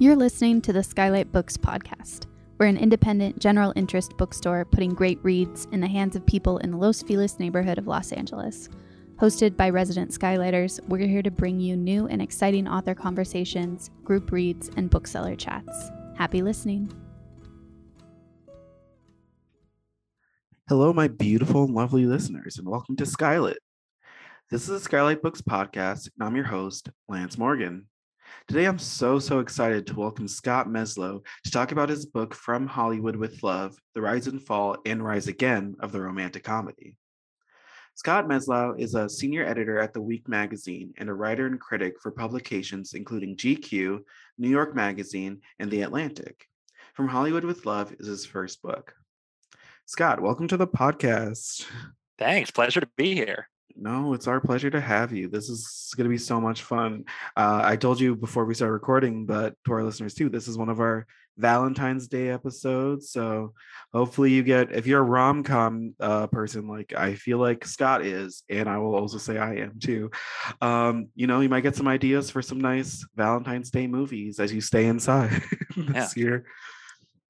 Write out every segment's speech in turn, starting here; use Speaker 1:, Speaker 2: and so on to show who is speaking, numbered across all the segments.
Speaker 1: You're listening to the Skylight Books podcast. We're an independent, general interest bookstore putting great reads in the hands of people in the Los Feliz neighborhood of Los Angeles. Hosted by resident Skylighters, we're here to bring you new and exciting author conversations, group reads, and bookseller chats. Happy listening.
Speaker 2: Hello, my beautiful and lovely listeners, and welcome to Skylit. This is the Skylight Books podcast, and I'm your host, Lance Morgan. Today, I'm so, so excited to welcome Scott Meslow to talk about his book, From Hollywood with Love The Rise and Fall and Rise Again of the Romantic Comedy. Scott Meslow is a senior editor at The Week magazine and a writer and critic for publications including GQ, New York Magazine, and The Atlantic. From Hollywood with Love is his first book. Scott, welcome to the podcast.
Speaker 3: Thanks. Pleasure to be here.
Speaker 2: No, it's our pleasure to have you. This is going to be so much fun. Uh, I told you before we start recording, but to our listeners too, this is one of our Valentine's Day episodes. So hopefully you get, if you're a rom com uh, person, like I feel like Scott is, and I will also say I am too, um, you know, you might get some ideas for some nice Valentine's Day movies as you stay inside this yeah. year.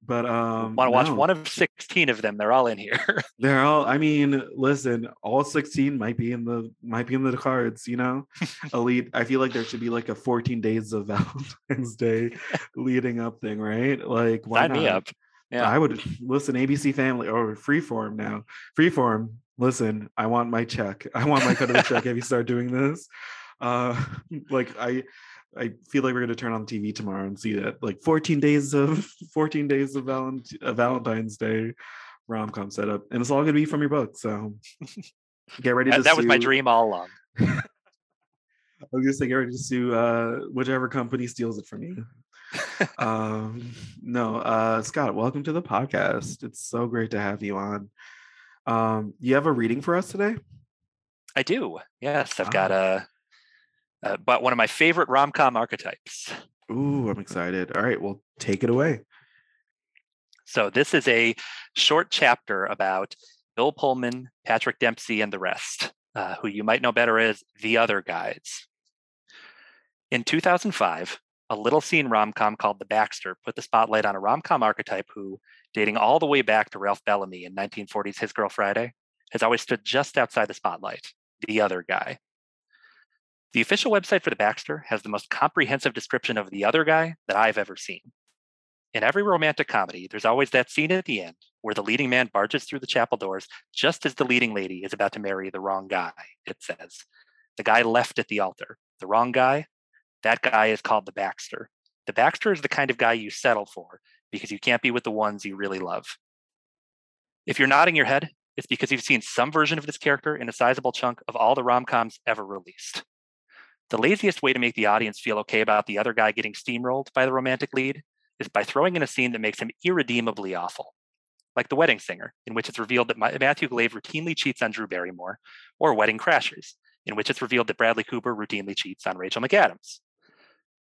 Speaker 2: But um
Speaker 3: want to watch no. one of 16 of them. They're all in here.
Speaker 2: They're all I mean, listen, all 16 might be in the might be in the cards, you know. Elite. I feel like there should be like a 14 days of Valentine's Day leading up thing, right? Like
Speaker 3: why Sign not? me up.
Speaker 2: Yeah. I would listen, ABC Family or Freeform now. Freeform, listen, I want my check. I want my cut of the check if you start doing this. Uh like I I feel like we're going to turn on the TV tomorrow and see that like 14 days of 14 days of Valent- Valentine's Day rom com setup, and it's all going to be from your book. So get ready to.
Speaker 3: that was my dream all along.
Speaker 2: I was gonna say get ready to sue uh, whichever company steals it from you. um, no, uh, Scott, welcome to the podcast. It's so great to have you on. Um, you have a reading for us today?
Speaker 3: I do. Yes, I've ah. got a uh, but one of my favorite rom com archetypes.
Speaker 2: Ooh, I'm excited. All right, well, take it away.
Speaker 3: So, this is a short chapter about Bill Pullman, Patrick Dempsey, and the rest, uh, who you might know better as the other guys. In 2005, a little seen rom com called The Baxter put the spotlight on a rom com archetype who, dating all the way back to Ralph Bellamy in 1940's His Girl Friday, has always stood just outside the spotlight the other guy. The official website for the Baxter has the most comprehensive description of the other guy that I've ever seen. In every romantic comedy, there's always that scene at the end where the leading man barges through the chapel doors just as the leading lady is about to marry the wrong guy, it says. The guy left at the altar. The wrong guy? That guy is called the Baxter. The Baxter is the kind of guy you settle for because you can't be with the ones you really love. If you're nodding your head, it's because you've seen some version of this character in a sizable chunk of all the rom coms ever released. The laziest way to make the audience feel okay about the other guy getting steamrolled by the romantic lead is by throwing in a scene that makes him irredeemably awful, like The Wedding Singer, in which it's revealed that Matthew Glave routinely cheats on Drew Barrymore, or Wedding Crashers, in which it's revealed that Bradley Cooper routinely cheats on Rachel McAdams.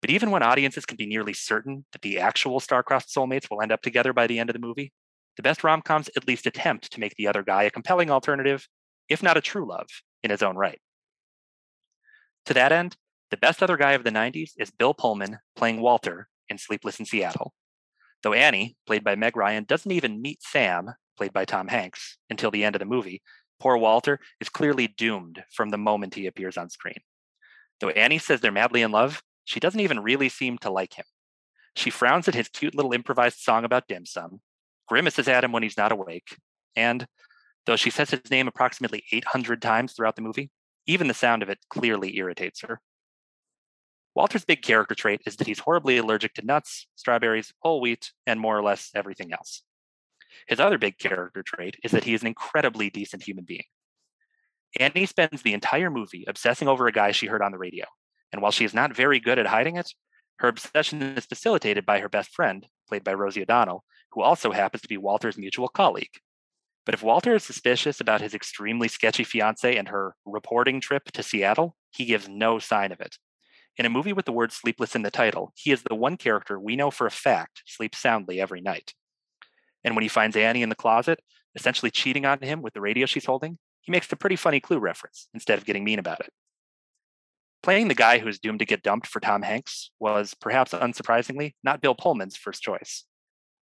Speaker 3: But even when audiences can be nearly certain that the actual star-crossed soulmates will end up together by the end of the movie, the best rom-coms at least attempt to make the other guy a compelling alternative, if not a true love, in his own right. To that end, the best other guy of the 90s is Bill Pullman playing Walter in Sleepless in Seattle. Though Annie, played by Meg Ryan, doesn't even meet Sam, played by Tom Hanks, until the end of the movie, poor Walter is clearly doomed from the moment he appears on screen. Though Annie says they're madly in love, she doesn't even really seem to like him. She frowns at his cute little improvised song about dim sum, grimaces at him when he's not awake, and though she says his name approximately 800 times throughout the movie, even the sound of it clearly irritates her. Walter's big character trait is that he's horribly allergic to nuts, strawberries, whole wheat, and more or less everything else. His other big character trait is that he is an incredibly decent human being. Annie spends the entire movie obsessing over a guy she heard on the radio, and while she is not very good at hiding it, her obsession is facilitated by her best friend, played by Rosie O'Donnell, who also happens to be Walter's mutual colleague. But if Walter is suspicious about his extremely sketchy fiance and her reporting trip to Seattle, he gives no sign of it. In a movie with the word sleepless in the title, he is the one character we know for a fact sleeps soundly every night. And when he finds Annie in the closet, essentially cheating on him with the radio she's holding, he makes a pretty funny clue reference instead of getting mean about it. Playing the guy who is doomed to get dumped for Tom Hanks was, perhaps unsurprisingly, not Bill Pullman's first choice.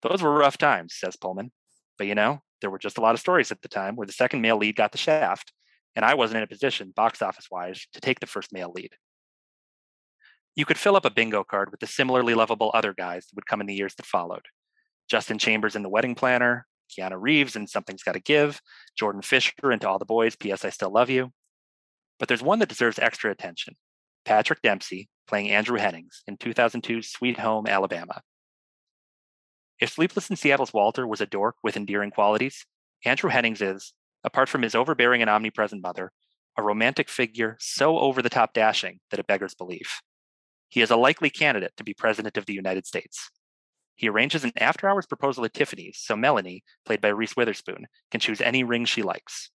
Speaker 3: Those were rough times, says Pullman. But you know, there were just a lot of stories at the time where the second male lead got the shaft, and I wasn't in a position, box office wise, to take the first male lead. You could fill up a bingo card with the similarly lovable other guys that would come in the years that followed. Justin Chambers in The Wedding Planner, Keanu Reeves in Something's Gotta Give, Jordan Fisher into All the Boys, P.S. I Still Love You. But there's one that deserves extra attention Patrick Dempsey playing Andrew Hennings in 2002's Sweet Home, Alabama. If Sleepless in Seattle's Walter was a dork with endearing qualities, Andrew Hennings is, apart from his overbearing and omnipresent mother, a romantic figure so over the top dashing that it beggars belief. He is a likely candidate to be President of the United States. He arranges an after hours proposal at Tiffany's so Melanie, played by Reese Witherspoon, can choose any ring she likes.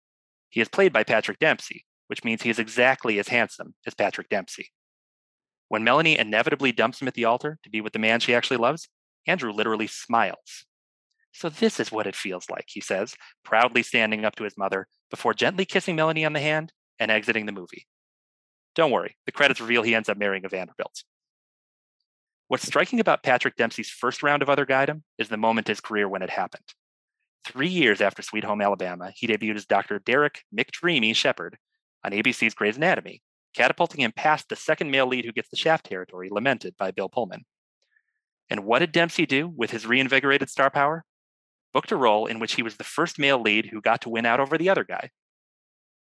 Speaker 3: He is played by Patrick Dempsey, which means he is exactly as handsome as Patrick Dempsey. When Melanie inevitably dumps him at the altar to be with the man she actually loves, Andrew literally smiles. So, this is what it feels like, he says, proudly standing up to his mother before gently kissing Melanie on the hand and exiting the movie. Don't worry, the credits reveal he ends up marrying a Vanderbilt. What's striking about Patrick Dempsey's first round of Other Guidem is the moment his career when it happened. Three years after Sweet Home Alabama, he debuted as Dr. Derek McDreamy Shepard on ABC's Grey's Anatomy, catapulting him past the second male lead who gets the shaft territory lamented by Bill Pullman. And what did Dempsey do with his reinvigorated star power? Booked a role in which he was the first male lead who got to win out over the other guy.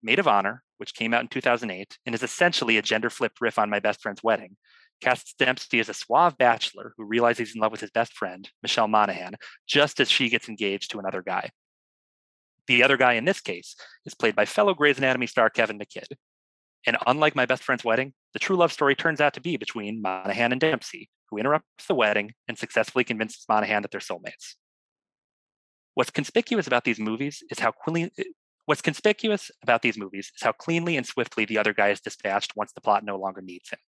Speaker 3: Maid of Honor, which came out in 2008 and is essentially a gender flipped riff on My Best Friend's Wedding, casts Dempsey as a suave bachelor who realizes he's in love with his best friend, Michelle Monaghan, just as she gets engaged to another guy. The other guy in this case is played by fellow Grey's Anatomy star Kevin McKidd. And unlike My Best Friend's Wedding, the true love story turns out to be between Monaghan and Dempsey, who interrupts the wedding and successfully convinces Monaghan that they're soulmates. What's conspicuous about these movies is how quickly, eh, What's conspicuous about these movies is how cleanly and swiftly the other guy is dispatched once the plot no longer needs him.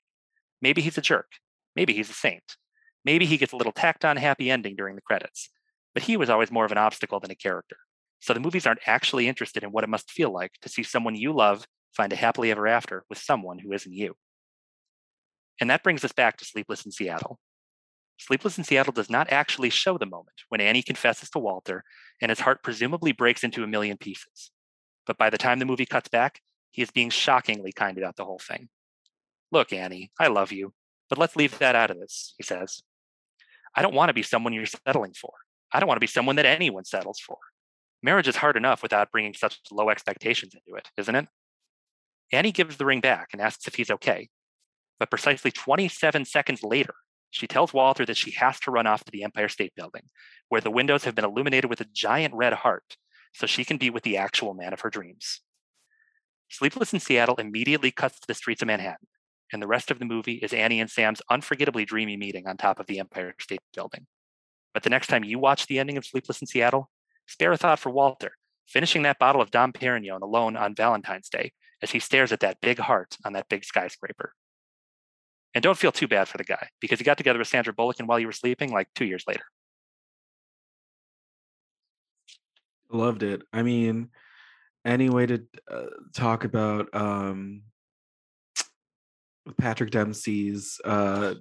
Speaker 3: Maybe he's a jerk. Maybe he's a saint. Maybe he gets a little tacked on happy ending during the credits. But he was always more of an obstacle than a character. So the movies aren't actually interested in what it must feel like to see someone you love find a happily ever after with someone who isn't you. And that brings us back to Sleepless in Seattle. Sleepless in Seattle does not actually show the moment when Annie confesses to Walter and his heart presumably breaks into a million pieces. But by the time the movie cuts back, he is being shockingly kind about the whole thing. Look, Annie, I love you, but let's leave that out of this, he says. I don't want to be someone you're settling for. I don't want to be someone that anyone settles for. Marriage is hard enough without bringing such low expectations into it, isn't it? Annie gives the ring back and asks if he's okay. But precisely 27 seconds later, she tells Walter that she has to run off to the Empire State Building, where the windows have been illuminated with a giant red heart so she can be with the actual man of her dreams. Sleepless in Seattle immediately cuts to the streets of Manhattan, and the rest of the movie is Annie and Sam's unforgettably dreamy meeting on top of the Empire State Building. But the next time you watch the ending of Sleepless in Seattle, spare a thought for Walter, finishing that bottle of Dom Perignon alone on Valentine's Day as he stares at that big heart on that big skyscraper. And don't feel too bad for the guy, because he got together with Sandra Bullock and while you were sleeping like two years later.
Speaker 2: Loved it. I mean, any way to uh, talk about um, Patrick Dempsey's uh,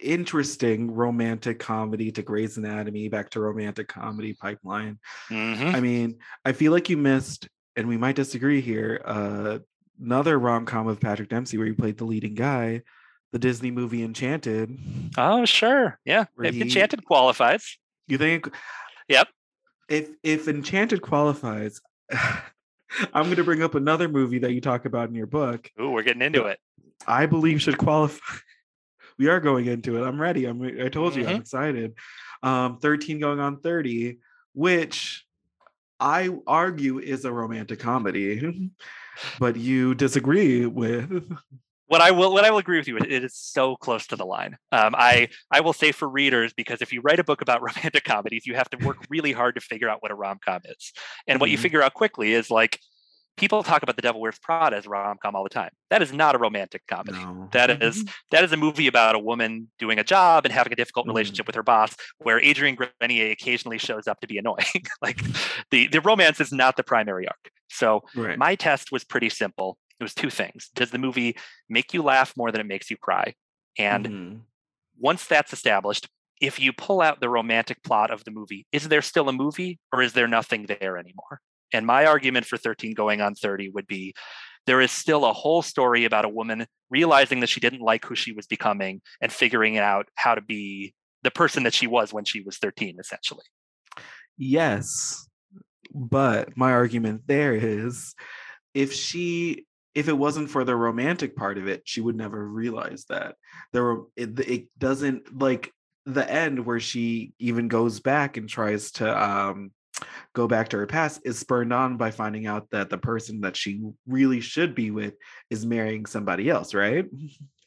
Speaker 2: interesting romantic comedy to Grey's Anatomy, back to romantic comedy pipeline.
Speaker 3: Mm-hmm.
Speaker 2: I mean, I feel like you missed, and we might disagree here, uh, another rom com of Patrick Dempsey where he played the leading guy, the Disney movie Enchanted.
Speaker 3: Oh, sure. Yeah. If
Speaker 2: he-
Speaker 3: Enchanted qualifies.
Speaker 2: You think
Speaker 3: Yep.
Speaker 2: if if Enchanted qualifies, I'm going to bring up another movie that you talk about in your book.
Speaker 3: Ooh, we're getting into it.
Speaker 2: I believe should qualify. we are going into it. I'm ready. I'm. I told you, I'm
Speaker 3: Mm-hmm.
Speaker 2: excited. Um, 13 going on 30, which I argue is a romantic comedy, but you disagree with.
Speaker 3: What I will what I will agree with you, it is so close to the line. Um, I I will say for readers because if you write a book about romantic comedies, you have to work really hard to figure out what a rom com is. And what you
Speaker 2: Mhm.
Speaker 3: figure out quickly is like people talk about The Devil Wears Prada as a rom com all the time. That is not a romantic comedy.
Speaker 2: No.
Speaker 3: That is that is a movie about a woman doing a job and having a difficult
Speaker 2: Mhm.
Speaker 3: relationship with her boss, where Adrian Grenier occasionally shows up to be annoying. like the the romance is not the primary arc. So
Speaker 2: right.
Speaker 3: my test was pretty simple. It was two things. Does the movie make you laugh more than it makes you cry? And
Speaker 2: Mhm.
Speaker 3: once that's established, if you pull out the romantic plot of the movie, is there still a movie or is there nothing there anymore? And my argument for 13 going on 30 would be there is still a whole story about a woman realizing that she didn't like who she was becoming and figuring out how to be the person that she was when she was 13, essentially.
Speaker 2: Yes. But my argument there is if she if it wasn't for the romantic part of it, she would never realize that. There were it, it doesn't like the end where she even goes back and tries to um go back to her past is spurned on by finding out that the person that she really should be with is marrying somebody else, right?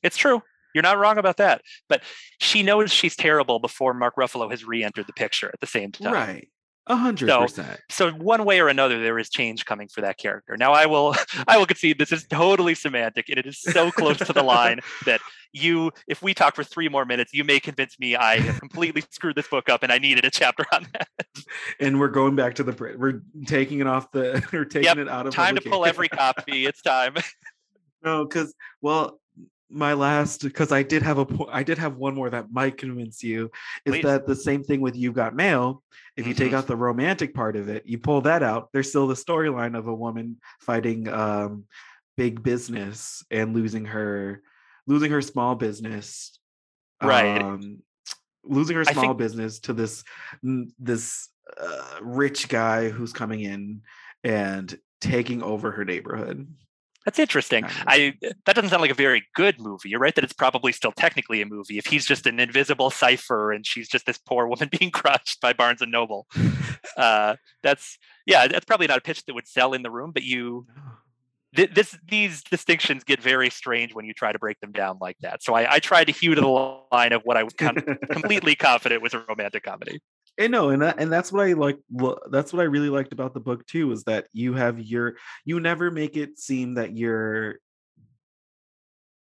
Speaker 3: It's true. You're not wrong about that. But she knows she's terrible before Mark Ruffalo has re-entered the picture at the same time.
Speaker 2: Right. A hundred
Speaker 3: So-
Speaker 2: percent.
Speaker 3: So one way or another, there is change coming for that character. Now I will I will concede this is totally semantic and it is so close to the line that you, if we talk for three more minutes, you may convince me I have completely screwed this book up and I needed a chapter on that.
Speaker 2: And we're going back to the print. We're taking it off the we're taking
Speaker 3: Yep,
Speaker 2: it out of the
Speaker 3: Time to pull every copy. It's time.
Speaker 2: No, because well, my last because I did have a I did have one more that might convince you is
Speaker 3: Please.
Speaker 2: that the same thing with You've Got Mail. If you take
Speaker 3: Mhm.
Speaker 2: out the romantic part of it, you pull that out. There's still the storyline of a woman fighting um, big business and losing her losing her small business.
Speaker 3: Right.
Speaker 2: Um, losing her small
Speaker 3: think-
Speaker 2: business to this this uh, rich guy who's coming in and taking over her neighborhood.
Speaker 3: That's interesting. I that doesn't sound like a very good movie. You're right that it's probably still technically a movie. If he's just an invisible cipher and she's just this poor woman being crushed by Barnes and Noble, uh, that's yeah, that's probably not a pitch that would sell in the room. But you, th- this these distinctions get very strange when you try to break them down like that. So I, I tried to hew to the line of what I was completely confident was a romantic comedy.
Speaker 2: I know, and that, and that's what I like. That's what I really liked about the book too, is that you have your you never make it seem that you're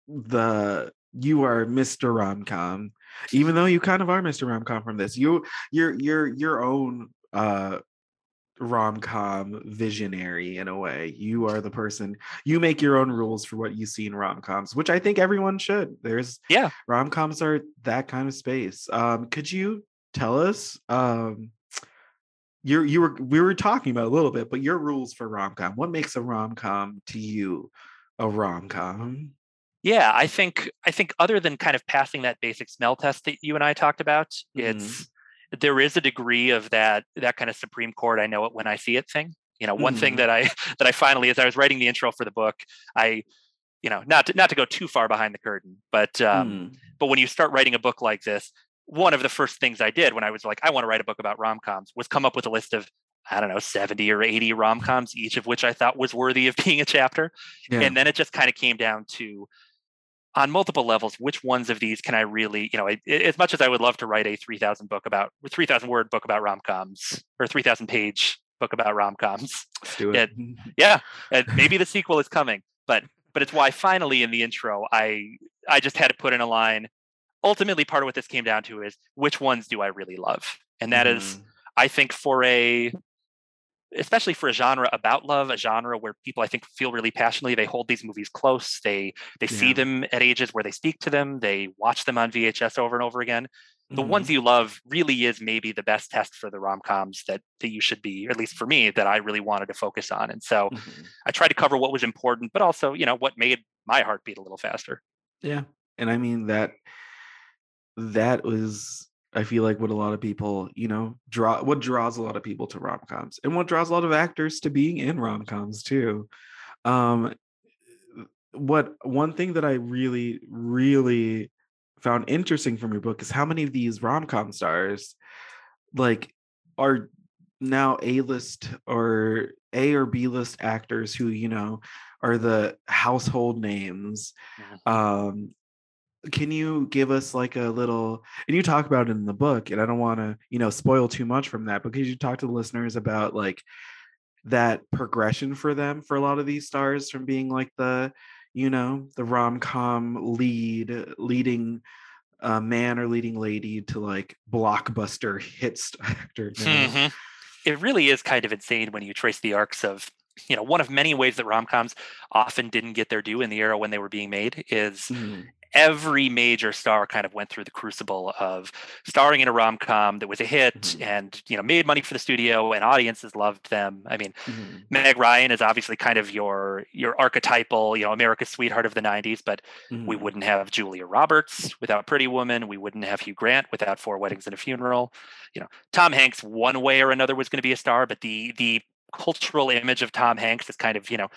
Speaker 2: the you are Mr. Romcom, even though you kind of are Mr. Romcom from this. You you're you're your own uh rom-com visionary in a way. You are the person you make your own rules for what you see in rom-coms, which I think everyone should. There's
Speaker 3: Yeah.
Speaker 2: rom-coms are that kind of space. Um could you tell us um you you were we were talking about a little bit, but your rules for rom-com. What makes a rom-com to you a rom-com?
Speaker 3: Yeah, I think I think other than kind of passing that basic smell test that you and I talked about,
Speaker 2: Mhm.
Speaker 3: it's there is a degree of that that kind of Supreme Court I know it when I see it thing. You know, one thing
Speaker 2: Mhm.
Speaker 3: that I that I finally as I was writing the intro for the book, I you know, not to, not to go too far behind the curtain, but um
Speaker 2: Mm.
Speaker 3: but when you start writing a book like this, one of the first things I did when I was like I want to write a book about rom-coms was come up with a list of I don't know, 70 or 80 rom-coms, each of which I thought was worthy of being a chapter
Speaker 2: Yeah.
Speaker 3: and then it just kind of came down to on multiple levels which ones of these can i really you know I, as much as i would love to write a 3000 book about 3000 word book about rom-coms or 3000 page book about rom-coms
Speaker 2: do
Speaker 3: yeah,
Speaker 2: it.
Speaker 3: yeah and maybe the sequel is coming but but it's why finally in the intro i i just had to put in a line ultimately part of what this came down to is which ones do i really love and that is
Speaker 2: Mhm.
Speaker 3: I think for a especially for a genre about love, a genre where people I think feel really passionately, they hold these movies close. They they see them at ages where they speak to them, they watch them on VHS over and over again. The
Speaker 2: Mhm.
Speaker 3: ones you love really is maybe the best test for the rom-coms that that you should be, at least for me, that I really wanted to focus on. And so
Speaker 2: Mhm.
Speaker 3: I tried to cover what was important, but also, you know, what made my heart beat a little faster.
Speaker 2: Yeah. And I mean that that was I feel like what a lot of people, you know, draw what draws a lot of people to rom-coms and what draws a lot of actors to being in rom-coms too. Um what one thing that I really really found interesting from your book is how many of these rom-com stars like are now A-list or A or B-list actors who, you know, are the household names um can you give us like a little and you talk about it in the book and i don't want to you know spoil too much from that but could you talk to the listeners about like that progression for them for a lot of these stars from being like the you know the rom-com lead leading uh, man or leading lady to like blockbuster hit actor.
Speaker 3: Mhm. It really is kind of insane when you trace the arcs of you know one of many ways that rom-coms often didn't get their due in the era when they were being made is
Speaker 2: Mhm.
Speaker 3: Every major star kind of went through the crucible of starring in a rom-com that was a hit
Speaker 2: Mhm.
Speaker 3: and you know made money for the studio and audiences loved them i mean
Speaker 2: Mhm.
Speaker 3: meg ryan is obviously kind of your your archetypal you know america's sweetheart of the 90s but we
Speaker 2: Mhm.
Speaker 3: wouldn't have julia roberts without pretty woman we wouldn't have hugh grant without four weddings and a funeral you know tom hanks one way or another was going to be a star but the the cultural image of tom hanks is kind of you know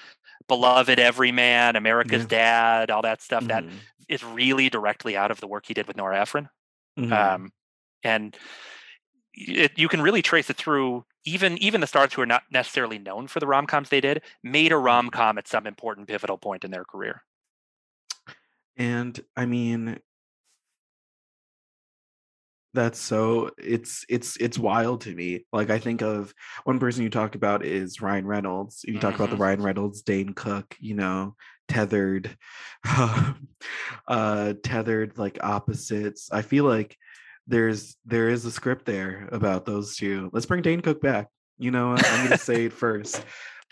Speaker 3: beloved everyman america's dad all that stuff that
Speaker 2: Mhm.
Speaker 3: Is really directly out of the work he did with Nora Ephron.
Speaker 2: Mhm.
Speaker 3: Um, and it, you can really trace it through even even the stars who are not necessarily known for the rom coms they did made a
Speaker 2: Mm-hmm.
Speaker 3: rom com at some important pivotal point in their career.
Speaker 2: And I mean, that's so it's it's it's wild to me. Like I think of one person you talked about is Ryan Reynolds. You talk about the
Speaker 3: Mhm.
Speaker 2: Ryan Reynolds, Dane Cook, you know, tethered, uh, tethered like opposites. I feel like there's there is a script there about those two. Let's bring Dane Cook back. You know. I'm gonna say it first.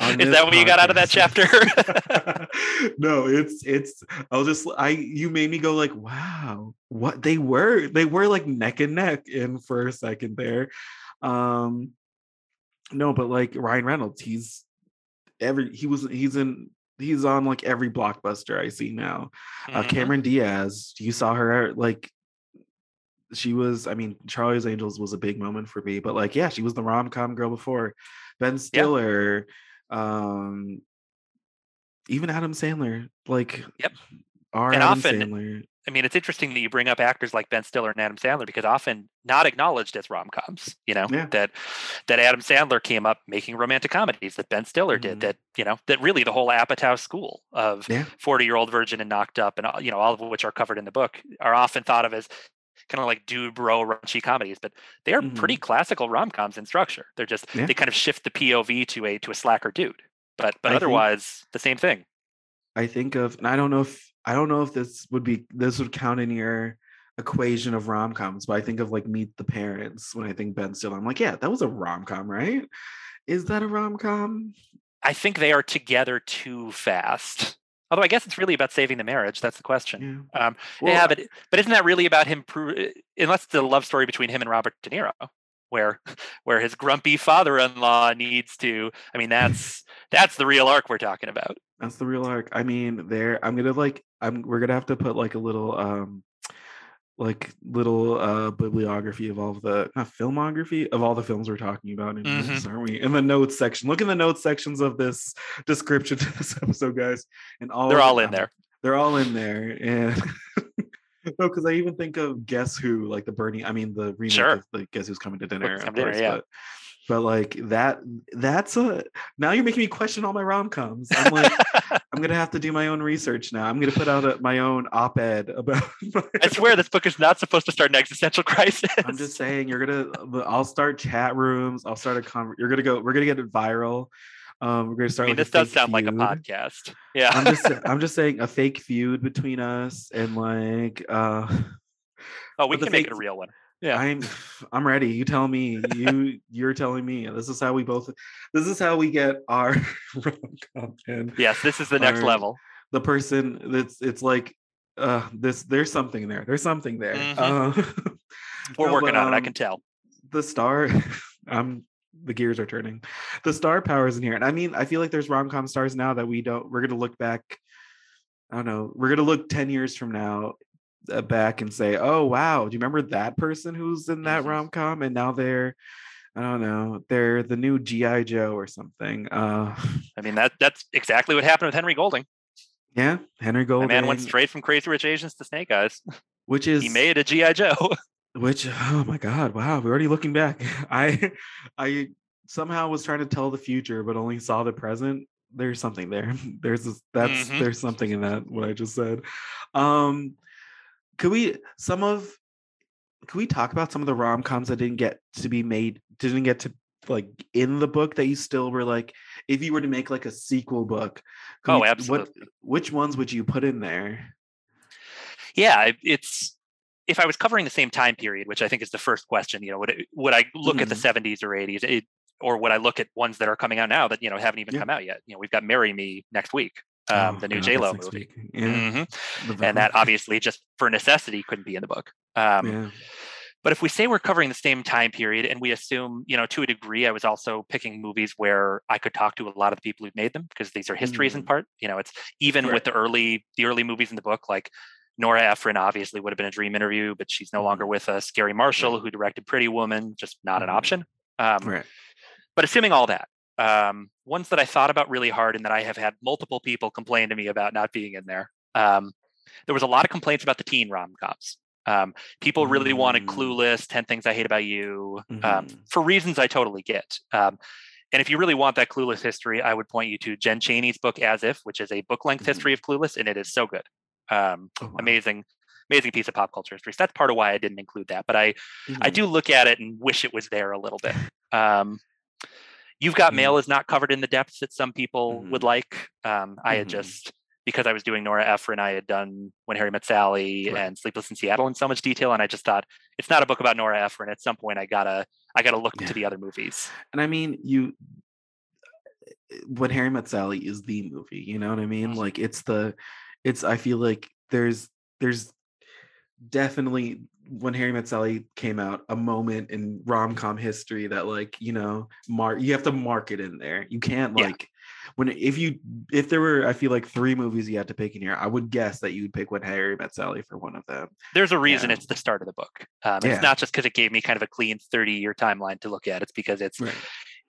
Speaker 3: Is that what you got out of that
Speaker 2: chapter no, it's it's I'll just I you made me go like, wow, what they were. They were like neck and neck in for a second there. Um no, but like Ryan Reynolds, he's every he was he's in he's on like every blockbuster I see now. Uh,
Speaker 3: Mhm.
Speaker 2: Cameron Diaz, you saw her like she was I mean Charlie's Angels was a big moment for me, but like yeah, she was the rom-com girl before. Ben Stiller, um even Adam Sandler, like
Speaker 3: Yep.
Speaker 2: our
Speaker 3: And
Speaker 2: Adam
Speaker 3: often-
Speaker 2: Sandler.
Speaker 3: I mean, it's interesting that you bring up actors like Ben Stiller and Adam Sandler because often not acknowledged as rom coms. You know
Speaker 2: Yeah.
Speaker 3: that that Adam Sandler came up making romantic comedies that Ben Stiller
Speaker 2: Mhm.
Speaker 3: did. That you know that really the whole Apatow school of
Speaker 2: Yeah.
Speaker 3: 40 year old virgin and knocked up and all- you know all of which are covered in the book are often thought of as kind of like dude bro raunchy comedies but they are pretty classical rom-coms in structure they're just
Speaker 2: Mm-hmm. Yeah.
Speaker 3: they kind of shift the pov to a to a slacker dude but but
Speaker 2: I think-
Speaker 3: otherwise the same thing
Speaker 2: I think of, and I don't know if I don't know if this would be this would count in your equation of rom coms, but I think of like Meet the Parents when I think Ben Stiller. I'm like, yeah, that was a rom com, right? Is that a rom com?
Speaker 3: i think they are together too fast although i guess it's really about saving the marriage that's the question
Speaker 2: Yeah.
Speaker 3: um
Speaker 2: Well,
Speaker 3: yeah but but isn't that really about him pro- unless it's a love story between him and robert de niro where where his grumpy father-in-law needs to i mean that's that's the real arc we're talking about
Speaker 2: That's the real arc. I mean, there. I'm gonna like. I'm. We're gonna have to put like a little um, like little uh bibliography of all of the not filmography of all the films we're talking about in
Speaker 3: Mhm.
Speaker 2: this, aren't we? In the notes section. Look in the notes sections of this description to this episode, guys. And all
Speaker 3: they're all in there
Speaker 2: They're all in there. And no, because I even think of Guess Who, like the Bernie. I mean, the remake
Speaker 3: Sure.
Speaker 2: of the Guess Who's Coming to Dinner.
Speaker 3: Coming to Dinner, yeah.
Speaker 2: But, but like that. That's a. Now you're making me question all my rom coms. I'm like. I'm gonna have to do my own research now. I'm gonna put out a, my own op-ed about.
Speaker 3: I swear this book is not supposed to start an existential crisis.
Speaker 2: I'm just saying you're gonna. I'll start chat rooms. I'll start a con. You're gonna go. We're gonna get it viral. Um, we're gonna
Speaker 3: I
Speaker 2: start.
Speaker 3: mean,
Speaker 2: like,
Speaker 3: this does
Speaker 2: fake
Speaker 3: sound like a podcast. Yeah.
Speaker 2: I'm just. I'm just saying a fake feud between us and like. uh
Speaker 3: oh, we can make it a real one. Yeah.
Speaker 2: I'm. I'm ready. You tell me. You. You're telling me. This is how we both. This is how we get our rom-com in.
Speaker 3: Yes, this is the next
Speaker 2: Or-
Speaker 3: level.
Speaker 2: the person that's it's like uh this there's something there there's something there
Speaker 3: Mhm.
Speaker 2: uh,
Speaker 3: We're
Speaker 2: no,
Speaker 3: working
Speaker 2: but,
Speaker 3: on it. I
Speaker 2: um,
Speaker 3: can tell.
Speaker 2: the star i'm the gears are turning the star power is in here and i mean i feel like there's rom-com stars now that we don't we're gonna look back i don't know we're gonna look 10 years from now back and say oh wow do you remember that person who's in that
Speaker 3: Mhm.
Speaker 2: rom-com and now they're i don't know they're the new gi joe or something uh
Speaker 3: I mean, that that's exactly what happened with Henry Golding.
Speaker 2: yeah henry
Speaker 3: The
Speaker 2: golding
Speaker 3: man went straight from Crazy Rich Asians to Snake Eyes.
Speaker 2: which is
Speaker 3: He made a GI Joe.
Speaker 2: Which oh my god, wow, we're already looking back. I I somehow was trying to tell the future, but only saw the present. There's something there. There's this, that's
Speaker 3: Mhm.
Speaker 2: there's something in that what I just said. Um could we some of could we talk about some of the rom-coms that didn't get to be made didn't get to like in the book that you still were like if you were to make like a sequel book
Speaker 3: Oh,
Speaker 2: we-
Speaker 3: absolutely.
Speaker 2: what which ones would you put in there
Speaker 3: yeah, it's if I was covering the same time period, which I think is the first question, you know, would it, would I look at the
Speaker 2: Mhm.
Speaker 3: 70s or 80s? It, or would I look at ones that are coming out now that you know haven't even
Speaker 2: Yeah.
Speaker 3: come out yet? You know, we've got "Marry Me" next week, um,
Speaker 2: Oh,
Speaker 3: the new J Lo movie.
Speaker 2: Yeah.
Speaker 3: Mhm. and that obviously just for necessity couldn't be in the book. Um,
Speaker 2: yeah.
Speaker 3: but if we say we're covering the same time period and we assume you know to a degree i was also picking movies where i could talk to a lot of the people who've made them because these are histories in
Speaker 2: Mhm.
Speaker 3: part you know it's even
Speaker 2: Right.
Speaker 3: with the early the early movies in the book like nora ephron obviously would have been a dream interview but she's no longer with us garry marshall who directed pretty woman just not an
Speaker 2: Mhm.
Speaker 3: option um,
Speaker 2: Right.
Speaker 3: but assuming all that um, ones that i thought about really hard and that i have had multiple people complain to me about not being in there um, there was a lot of complaints about the teen rom-coms um, people really wanted
Speaker 2: Mm.
Speaker 3: clueless 10 things i hate about you um,
Speaker 2: Mhm.
Speaker 3: for reasons i totally get um, and if you really want that clueless history i would point you to jen chaney's book as if which is a book length history of clueless and it is so good um,
Speaker 2: Oh, wow.
Speaker 3: amazing amazing piece of pop culture history so that's part of why i didn't include that but i I
Speaker 2: Mhm.
Speaker 3: do look at it and wish it was there a little bit. Um, You've Got
Speaker 2: Mm.
Speaker 3: Mail is not covered in the depths that some people would
Speaker 2: Mhm.
Speaker 3: like. Um, I had
Speaker 2: Mhm.
Speaker 3: just because I was doing Nora Ephron, I had done When Harry Met Sally
Speaker 2: Right.
Speaker 3: and Sleepless in Seattle in so much detail, and I just thought it's not a book about Nora Ephron. At some point, I gotta I gotta look
Speaker 2: Yeah.
Speaker 3: to the other movies.
Speaker 2: And I mean, you when Harry Met Sally is the movie, you know what I mean?
Speaker 3: Mhm.
Speaker 2: Like it's the it's I feel like there's there's definitely when Harry Met Sally came out, a moment in rom-com history that like, you know, mark you have to mark it in there. You can't
Speaker 3: Yeah.
Speaker 2: like when if you if there were I feel like three movies you had to pick in here, I would guess that you'd pick when Harry Met Sally for one of them.
Speaker 3: There's a reason
Speaker 2: Yeah.
Speaker 3: it's the start of the book. Um,
Speaker 2: Yeah.
Speaker 3: It's not just because it gave me kind of a clean 30 year timeline to look at. It's because it's
Speaker 2: Right.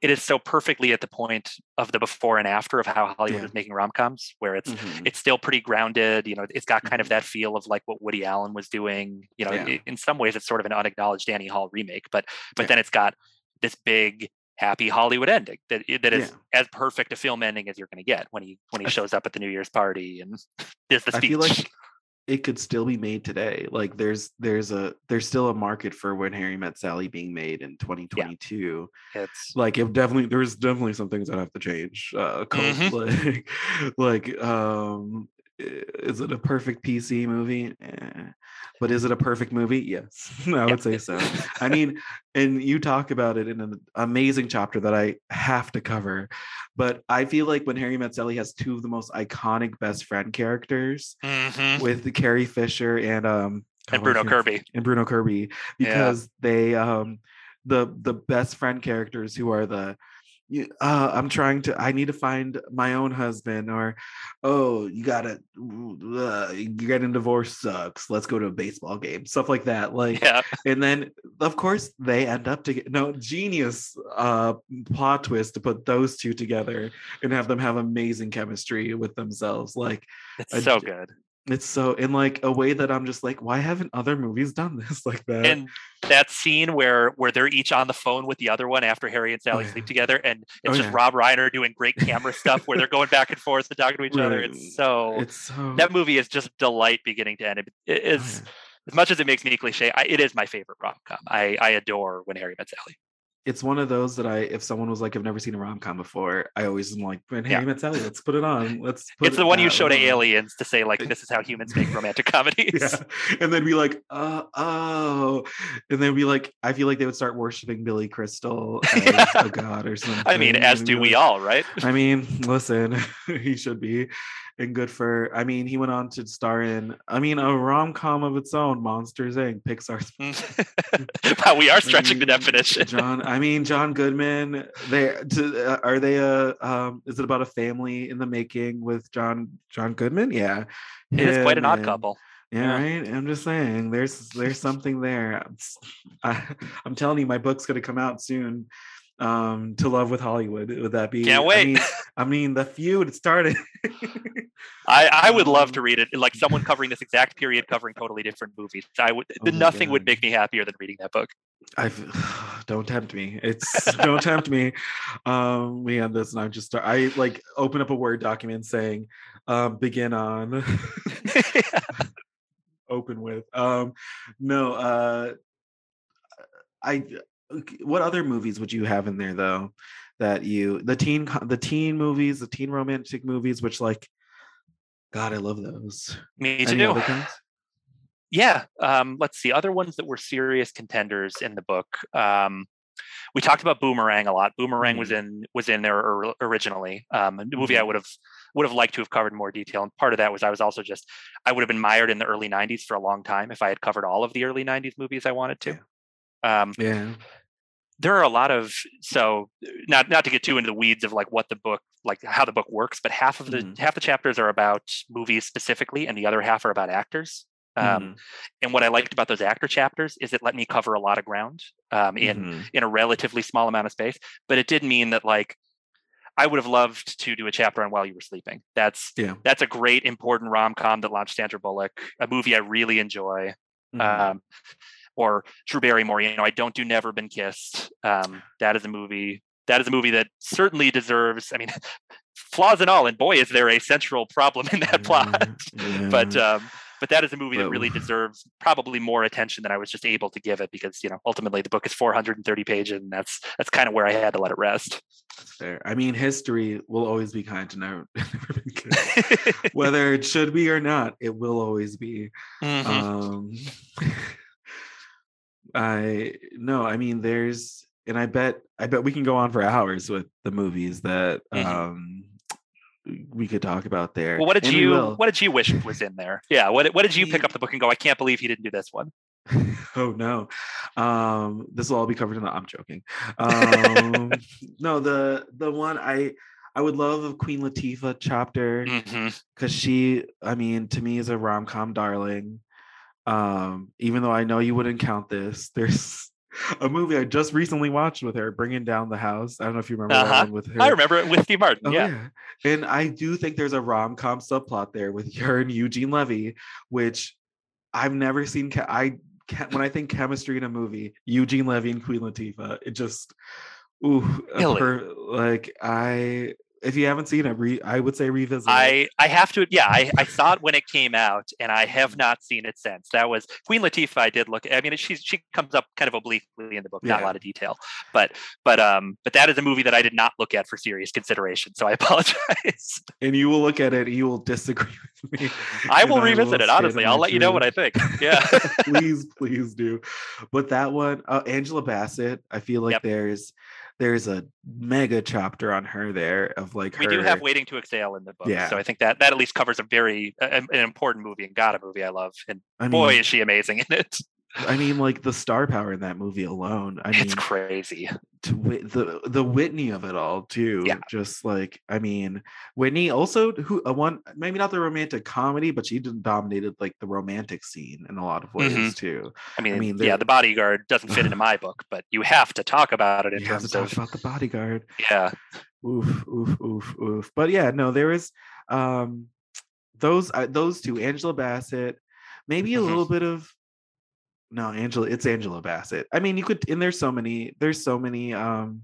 Speaker 3: It is so perfectly at the point of the before and after of how Hollywood
Speaker 2: Yeah.
Speaker 3: is making rom coms, where it's
Speaker 2: Mhm.
Speaker 3: it's still pretty grounded. You know, it's got kind of
Speaker 2: Mhm.
Speaker 3: that feel of like what Woody Allen was doing. You know,
Speaker 2: Yeah.
Speaker 3: i- in some ways, it's sort of an unacknowledged Annie Hall remake, but but
Speaker 2: Yeah.
Speaker 3: then it's got this big happy Hollywood ending that i- that is as perfect a film ending as you're going to get when he when he
Speaker 2: I
Speaker 3: shows up at the New Year's party and does the
Speaker 2: I
Speaker 3: speech.
Speaker 2: feel like it could still be made today. Like there's there's a there's still a market for when Harry Met Sally being made in 2022.
Speaker 3: it's
Speaker 2: Like if definitely there's definitely some things that have to change. Uh
Speaker 3: Mhm.
Speaker 2: like like um is it a perfect PC movie? Eh. But is it a perfect movie? Yes, I would say so. I mean, and you talk about it in an amazing chapter that I have to cover. But I feel like when Harry Met Sally has two of the most iconic best friend characters
Speaker 3: Mhm.
Speaker 2: with Carrie Fisher and um
Speaker 3: and Bruno Kirby.
Speaker 2: and Bruno Kirby
Speaker 3: Yeah.
Speaker 2: because they um the the best friend characters who are the you, uh, I'm trying to. I need to find my own husband, or oh, you gotta, uh, getting divorced sucks. Let's go to a baseball game, stuff like that. Like,
Speaker 3: Yeah,
Speaker 2: and then of course they end up together. No, genius uh plot twist to put those two together and have them have amazing chemistry with themselves. Like,
Speaker 3: it's
Speaker 2: I
Speaker 3: so good.
Speaker 2: It's so in like a way that I'm just like, why haven't other movies done this like that?
Speaker 3: and that scene where where they're each on the phone with the other one after Harry and oh, Sally
Speaker 2: yeah.
Speaker 3: sleep together, and it's
Speaker 2: Oh,
Speaker 3: just
Speaker 2: yeah.
Speaker 3: Rob Reiner doing great camera stuff where they're going back and forth and talking to each other. It's so
Speaker 2: it's so
Speaker 3: that movie is just delight beginning to end. It
Speaker 2: oh,
Speaker 3: is
Speaker 2: yeah.
Speaker 3: as much as it makes me cliche. I, it is my favorite rom com. I I adore When Harry Met Sally.
Speaker 2: It's one of those that I, if someone was like, I've never seen a rom com before, I always am like, when
Speaker 3: Yeah.
Speaker 2: Harry Met Sally, let's put it on. Let's. Put
Speaker 3: It's the one you show to aliens to say like this is how humans make romantic comedies.
Speaker 2: Yeah, and then be like, uh, oh, and then be like, I feel like they would start worshiping Billy Crystal as
Speaker 3: Yeah.
Speaker 2: a god or something.
Speaker 3: I mean, as do we all, right?
Speaker 2: I mean, listen, he should be, and good for. I mean, he went on to star in. I mean, a rom com of its own, Monsters Inc. Pixar's
Speaker 3: wow, we are stretching the
Speaker 2: I mean,
Speaker 3: definition.
Speaker 2: John, I mean John Goodman. They to, uh, are they a um is it about a family in the making with John John Goodman? Yeah.
Speaker 3: It is quite an odd
Speaker 2: and-
Speaker 3: couple.
Speaker 2: Yeah,
Speaker 3: Yeah.
Speaker 2: right. I'm just saying there's there's something there. I'm I, am telling you my book's going to come out soon. Um to love with Hollywood. Would that be
Speaker 3: Can't
Speaker 2: I
Speaker 3: wait.
Speaker 2: mean, I mean the feud started.
Speaker 3: I, I would love to
Speaker 2: Um,
Speaker 3: read it, like someone covering this exact period, covering totally different movies. I would
Speaker 2: Oh
Speaker 3: nothing would make me happier than reading that book.
Speaker 2: I've don't tempt me. It's don't tempt me. Um, we had this, and I just start. I like open up a word document saying, um, "Begin on." open with. Um, no. Uh, I. What other movies would you have in there though? That you the teen the teen movies, the teen romantic movies, which like, God, I love those.
Speaker 3: me to
Speaker 2: Any
Speaker 3: do.
Speaker 2: other kinds?
Speaker 3: Yeah. Um, let's see. Other ones that were serious contenders in the book. Um, we talked about Boomerang a lot. Boomerang was
Speaker 2: Mm-hmm.
Speaker 3: in was in there or, originally. Um, a movie I
Speaker 2: Mhm.
Speaker 3: would have would have liked to have covered in more detail. And part of that was I was also just I would have been mired in the early '90s for a long time if I had covered all of the early '90s movies I wanted to. Um,
Speaker 2: Yeah.
Speaker 3: there are a lot of so not not to get too into the weeds of like what the book like how the book works, but half of the
Speaker 2: Mhm.
Speaker 3: half the chapters are about movies specifically, and the other half are about actors. Um,
Speaker 2: Mhm.
Speaker 3: and what I liked about those actor chapters is it let me cover a lot of ground um, in
Speaker 2: Mhm.
Speaker 3: in a relatively small amount of space. But it did mean that like I would have loved to do a chapter on while you were sleeping. That's
Speaker 2: Yeah.
Speaker 3: that's a great important rom com that launched Sandra Bullock, a movie I really enjoy.
Speaker 2: Mhm.
Speaker 3: Um, or Drew Barrymore, you know, I don't do Never Been Kissed. Um, that is a movie. That is a movie that certainly deserves. I mean, flaws and all, and boy, is there a central problem in that plot.
Speaker 2: Yeah.
Speaker 3: But um, but that is a movie that really deserves probably more attention than I was just able to give it because you know ultimately the book is 430 pages and that's that's kind of where I had to let it rest.
Speaker 2: Fair. I mean, history will always be kind to never, never been good. Whether it should be or not, it will always be.
Speaker 3: Mhm.
Speaker 2: Um, I no, I mean, there's, and I bet, I bet we can go on for hours with the movies that
Speaker 3: Mhm.
Speaker 2: um we could talk about there.
Speaker 3: well, what did
Speaker 2: and
Speaker 3: you what did you wish was in there? Yeah, what what did you pick up the book and go? I can't believe he didn't do this one.
Speaker 2: oh no um this will all be covered in the i'm joking um no the the one i i would love a queen latifah chapter because she i mean to me is a rom-com darling um even though i know you wouldn't count this there's a movie i just recently watched with her bringing down the house i don't know if you remember
Speaker 3: Uh-huh.
Speaker 2: that one with her
Speaker 3: I remember it with Steve Martin.
Speaker 2: Oh,
Speaker 3: yeah.
Speaker 2: And I do think there's a rom com subplot there with her and Eugene Levy, which I've never seen. Ke- I when I think chemistry in a movie, Eugene Levy and Queen Latifah, it just, ooh, a
Speaker 3: Really?
Speaker 2: per- like I. If you haven't seen it, re- I would say revisit. it.
Speaker 3: I I have to yeah I, I saw it when it came out and I have not seen it since. That was Queen Latifah. I did look. I mean, she's she comes up kind of obliquely in the book, not a lot of detail, but but um but that is a movie that I did not look at for serious consideration. So I apologize.
Speaker 2: and you will look at it, you will disagree with me.
Speaker 3: I will revisit it. Honestly, I'll let you know what I think. Yeah.
Speaker 2: please, please do. But that one, uh, Angela Bassett, I feel like
Speaker 3: Yep.
Speaker 2: there's there's a mega chapter on her there of like
Speaker 3: we
Speaker 2: her.
Speaker 3: do have Waiting to Exhale in the book,
Speaker 2: Yeah.
Speaker 3: so I think that that at least covers a very uh, an important movie and got a movie I love. And
Speaker 2: I mean,
Speaker 3: boy, is she amazing in it.
Speaker 2: I mean, like the star power in that movie alone. I mean, it's
Speaker 3: crazy.
Speaker 2: to the the Whitney of it all too.
Speaker 3: Yeah.
Speaker 2: Just like I mean, Whitney also who a one maybe not the romantic comedy, but she dominated like the romantic scene in a lot of ways
Speaker 3: Mhm.
Speaker 2: too.
Speaker 3: I mean, I
Speaker 2: mean,
Speaker 3: yeah, the bodyguard doesn't fit into my book, but you have to talk about it in
Speaker 2: You have to
Speaker 3: terms
Speaker 2: talk
Speaker 3: of
Speaker 2: about the bodyguard.
Speaker 3: yeah.
Speaker 2: oof oof oof oof but yeah no there is um those uh, those two angela bassett maybe a
Speaker 3: Mhm.
Speaker 2: little bit of no angela it's angela bassett. I mean you could and there's so many there's so many um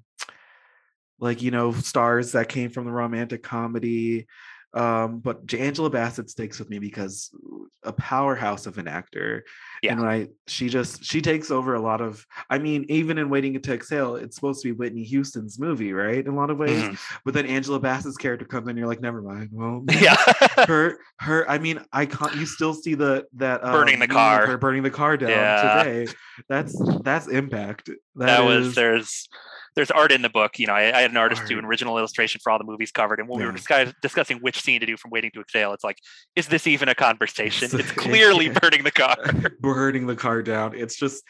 Speaker 2: like you know stars that came from the romantic comedy um but angela bassett sticks with me because a powerhouse of an actor
Speaker 3: Yeah.
Speaker 2: and i she just she takes over a lot of i mean even in waiting to exhale it's supposed to be whitney houston's movie right in a lot of ways
Speaker 3: Mhm.
Speaker 2: but then Angela Bassett's character comes in, you're like, never mind. Well,
Speaker 3: Yeah.
Speaker 2: her, her. I mean, I can't. You still see the that um,
Speaker 3: Burning the car.
Speaker 2: her burning the car down
Speaker 3: Yeah.
Speaker 2: today. That's that's impact.
Speaker 3: that was
Speaker 2: is-
Speaker 3: there's there's art in the book. You know, I, I had an artist do an original illustration for all the movies covered, and when we were
Speaker 2: Yeah.
Speaker 3: discuss, discussing which scene to do from Waiting to Exhale, it's like, is this even a conversation?
Speaker 2: It's-
Speaker 3: clearly
Speaker 2: yeah.
Speaker 3: burning the car.
Speaker 2: burning the car down. It's just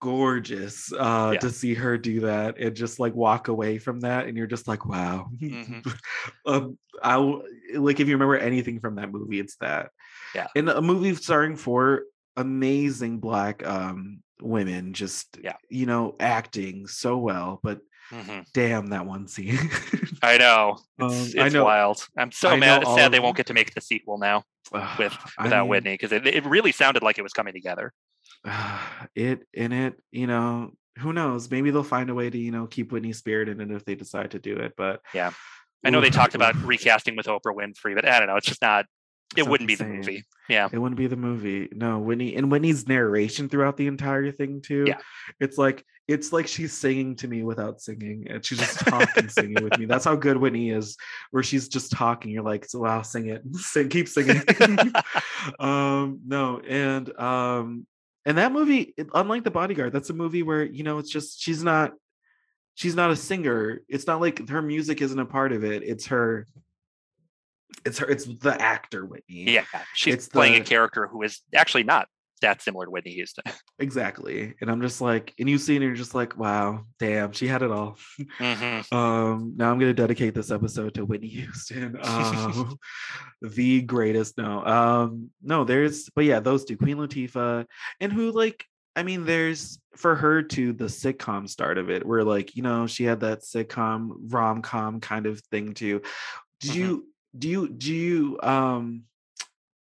Speaker 2: gorgeous uh
Speaker 3: Yeah.
Speaker 2: to see her do that and just like walk away from that and you're just like wow
Speaker 3: Mhm.
Speaker 2: um i like if you remember anything from that movie it's that
Speaker 3: Yeah.
Speaker 2: in a movie starring four amazing black um women just
Speaker 3: Yeah.
Speaker 2: you know acting so well but
Speaker 3: Mhm.
Speaker 2: damn that one scene
Speaker 3: I know.
Speaker 2: Um,
Speaker 3: It's,
Speaker 2: I know-
Speaker 3: wild. I'm so
Speaker 2: I
Speaker 3: mad. Sad they won't get to make the sequel now with
Speaker 2: I
Speaker 3: without
Speaker 2: mean,
Speaker 3: Whitney because it, it really sounded like it was coming together.
Speaker 2: it in it you know who knows maybe they'll find a way to you know keep whitney's spirit in it if they decide to do it but
Speaker 3: Yeah. I know they
Speaker 2: oof,
Speaker 3: talked about recasting with Oprah Winfrey, but I don't know. It's just not. It wouldn't be the movie. Yeah.
Speaker 2: it wouldn't be the movie no whitney and whitney's narration throughout the entire thing too
Speaker 3: Yeah.
Speaker 2: it's like it's like she's singing to me without singing and she's just talking singing with me that's how good whitney is where she's just talking you're like so wow sing it sing keep singing um no and um and that movie unlike the bodyguard that's a movie where you know it's just she's not she's not a singer. It's not like her music isn't a part of it. It's her. It's her. It's the actor Whitney.
Speaker 3: Yeah, she's
Speaker 2: It's
Speaker 3: playing
Speaker 2: the-
Speaker 3: a character who is actually not that similar to Whitney Houston.
Speaker 2: exactly. And I'm just like, and you see, and you're just like, wow, damn, she had it all.
Speaker 3: Mhm.
Speaker 2: Um, now I'm gonna dedicate this episode to Whitney Houston. Um, the greatest. No, um, no, there's, but yeah, those two, Queen Latifah, and who like, I mean, there's for her to the sitcom start of it, where like, you know, she had that sitcom rom com kind of thing too. Did
Speaker 3: Mhm.
Speaker 2: you do you do you um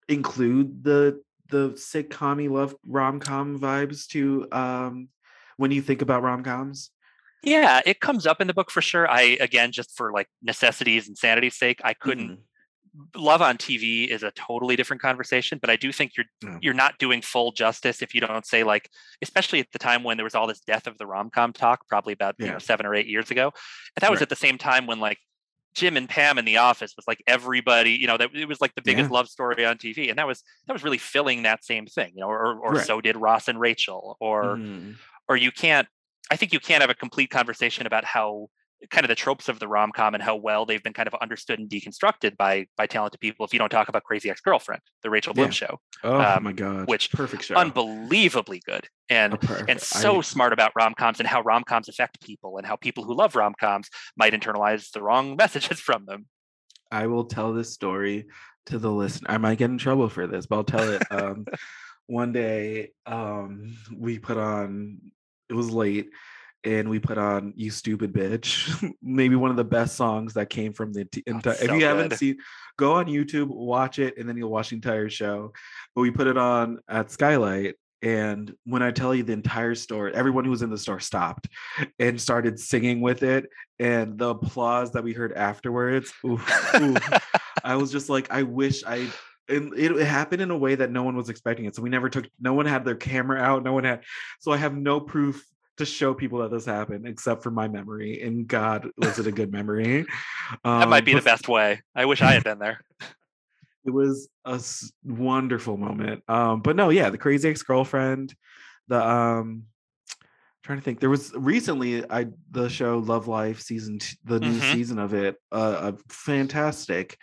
Speaker 2: include the the sitcom love rom com vibes to um when you think about rom coms?
Speaker 3: Yeah, it comes up in the book for sure. I again, just for like necessities and sanity's sake, I couldn't. Love on TV is a totally different conversation, but I do think you're
Speaker 2: Yeah.
Speaker 3: you're not doing full justice if you don't say like, especially at the time when there was all this death of the rom com talk, probably about you know seven or eight years ago, and that was at the same time when like Jim and Pam in the office was like everybody, you know, that it was like the biggest
Speaker 2: Yeah.
Speaker 3: love story on TV, and that was that was really filling that same thing, you know, or or
Speaker 2: Right.
Speaker 3: so did Ross and Rachel, or
Speaker 2: Mhm.
Speaker 3: or you can't i think you can't have a complete conversation about how kind of the tropes of the rom-com and how well they've been kind of understood and deconstructed by by talented people if you don't talk about crazy ex-girlfriend the rachel bloom
Speaker 2: Yeah.
Speaker 3: show
Speaker 2: Oh
Speaker 3: um,
Speaker 2: my god!
Speaker 3: which
Speaker 2: perfect show.
Speaker 3: unbelievably good and and so
Speaker 2: I-
Speaker 3: smart about rom-coms and how rom-coms affect people and how people who love rom-coms might internalize the wrong messages from them
Speaker 2: I will tell this story to the listener. I might get in trouble for this, but I'll tell it. Um, one day, um, we put on. It was late, and we put on "You Stupid Bitch," maybe one of the best songs that came from the t-
Speaker 3: Oh,
Speaker 2: entire.
Speaker 3: so
Speaker 2: if you haven't seen, go on YouTube, watch it, and then you'll watch the entire show. But we put it on at Skylight. And when I tell you the entire store, everyone who was in the store stopped and started singing with it. And the applause that we heard afterwards, oof, oof, I was just like, I wish I. And it happened in a way that no one was expecting it. So we never took. No one had their camera out. No one had. So I have no proof to show people that this happened, except for my memory. And God, was it a good memory?
Speaker 3: that might
Speaker 2: Um,
Speaker 3: be the best way i wish i had been there
Speaker 2: it was a s- wonderful moment. Um, but no, yeah, the crazy ex-girlfriend, the um trying to think. There was recently I the show Love Life season two, the new
Speaker 3: Mhm.
Speaker 2: season of it. Uh, a fantastic.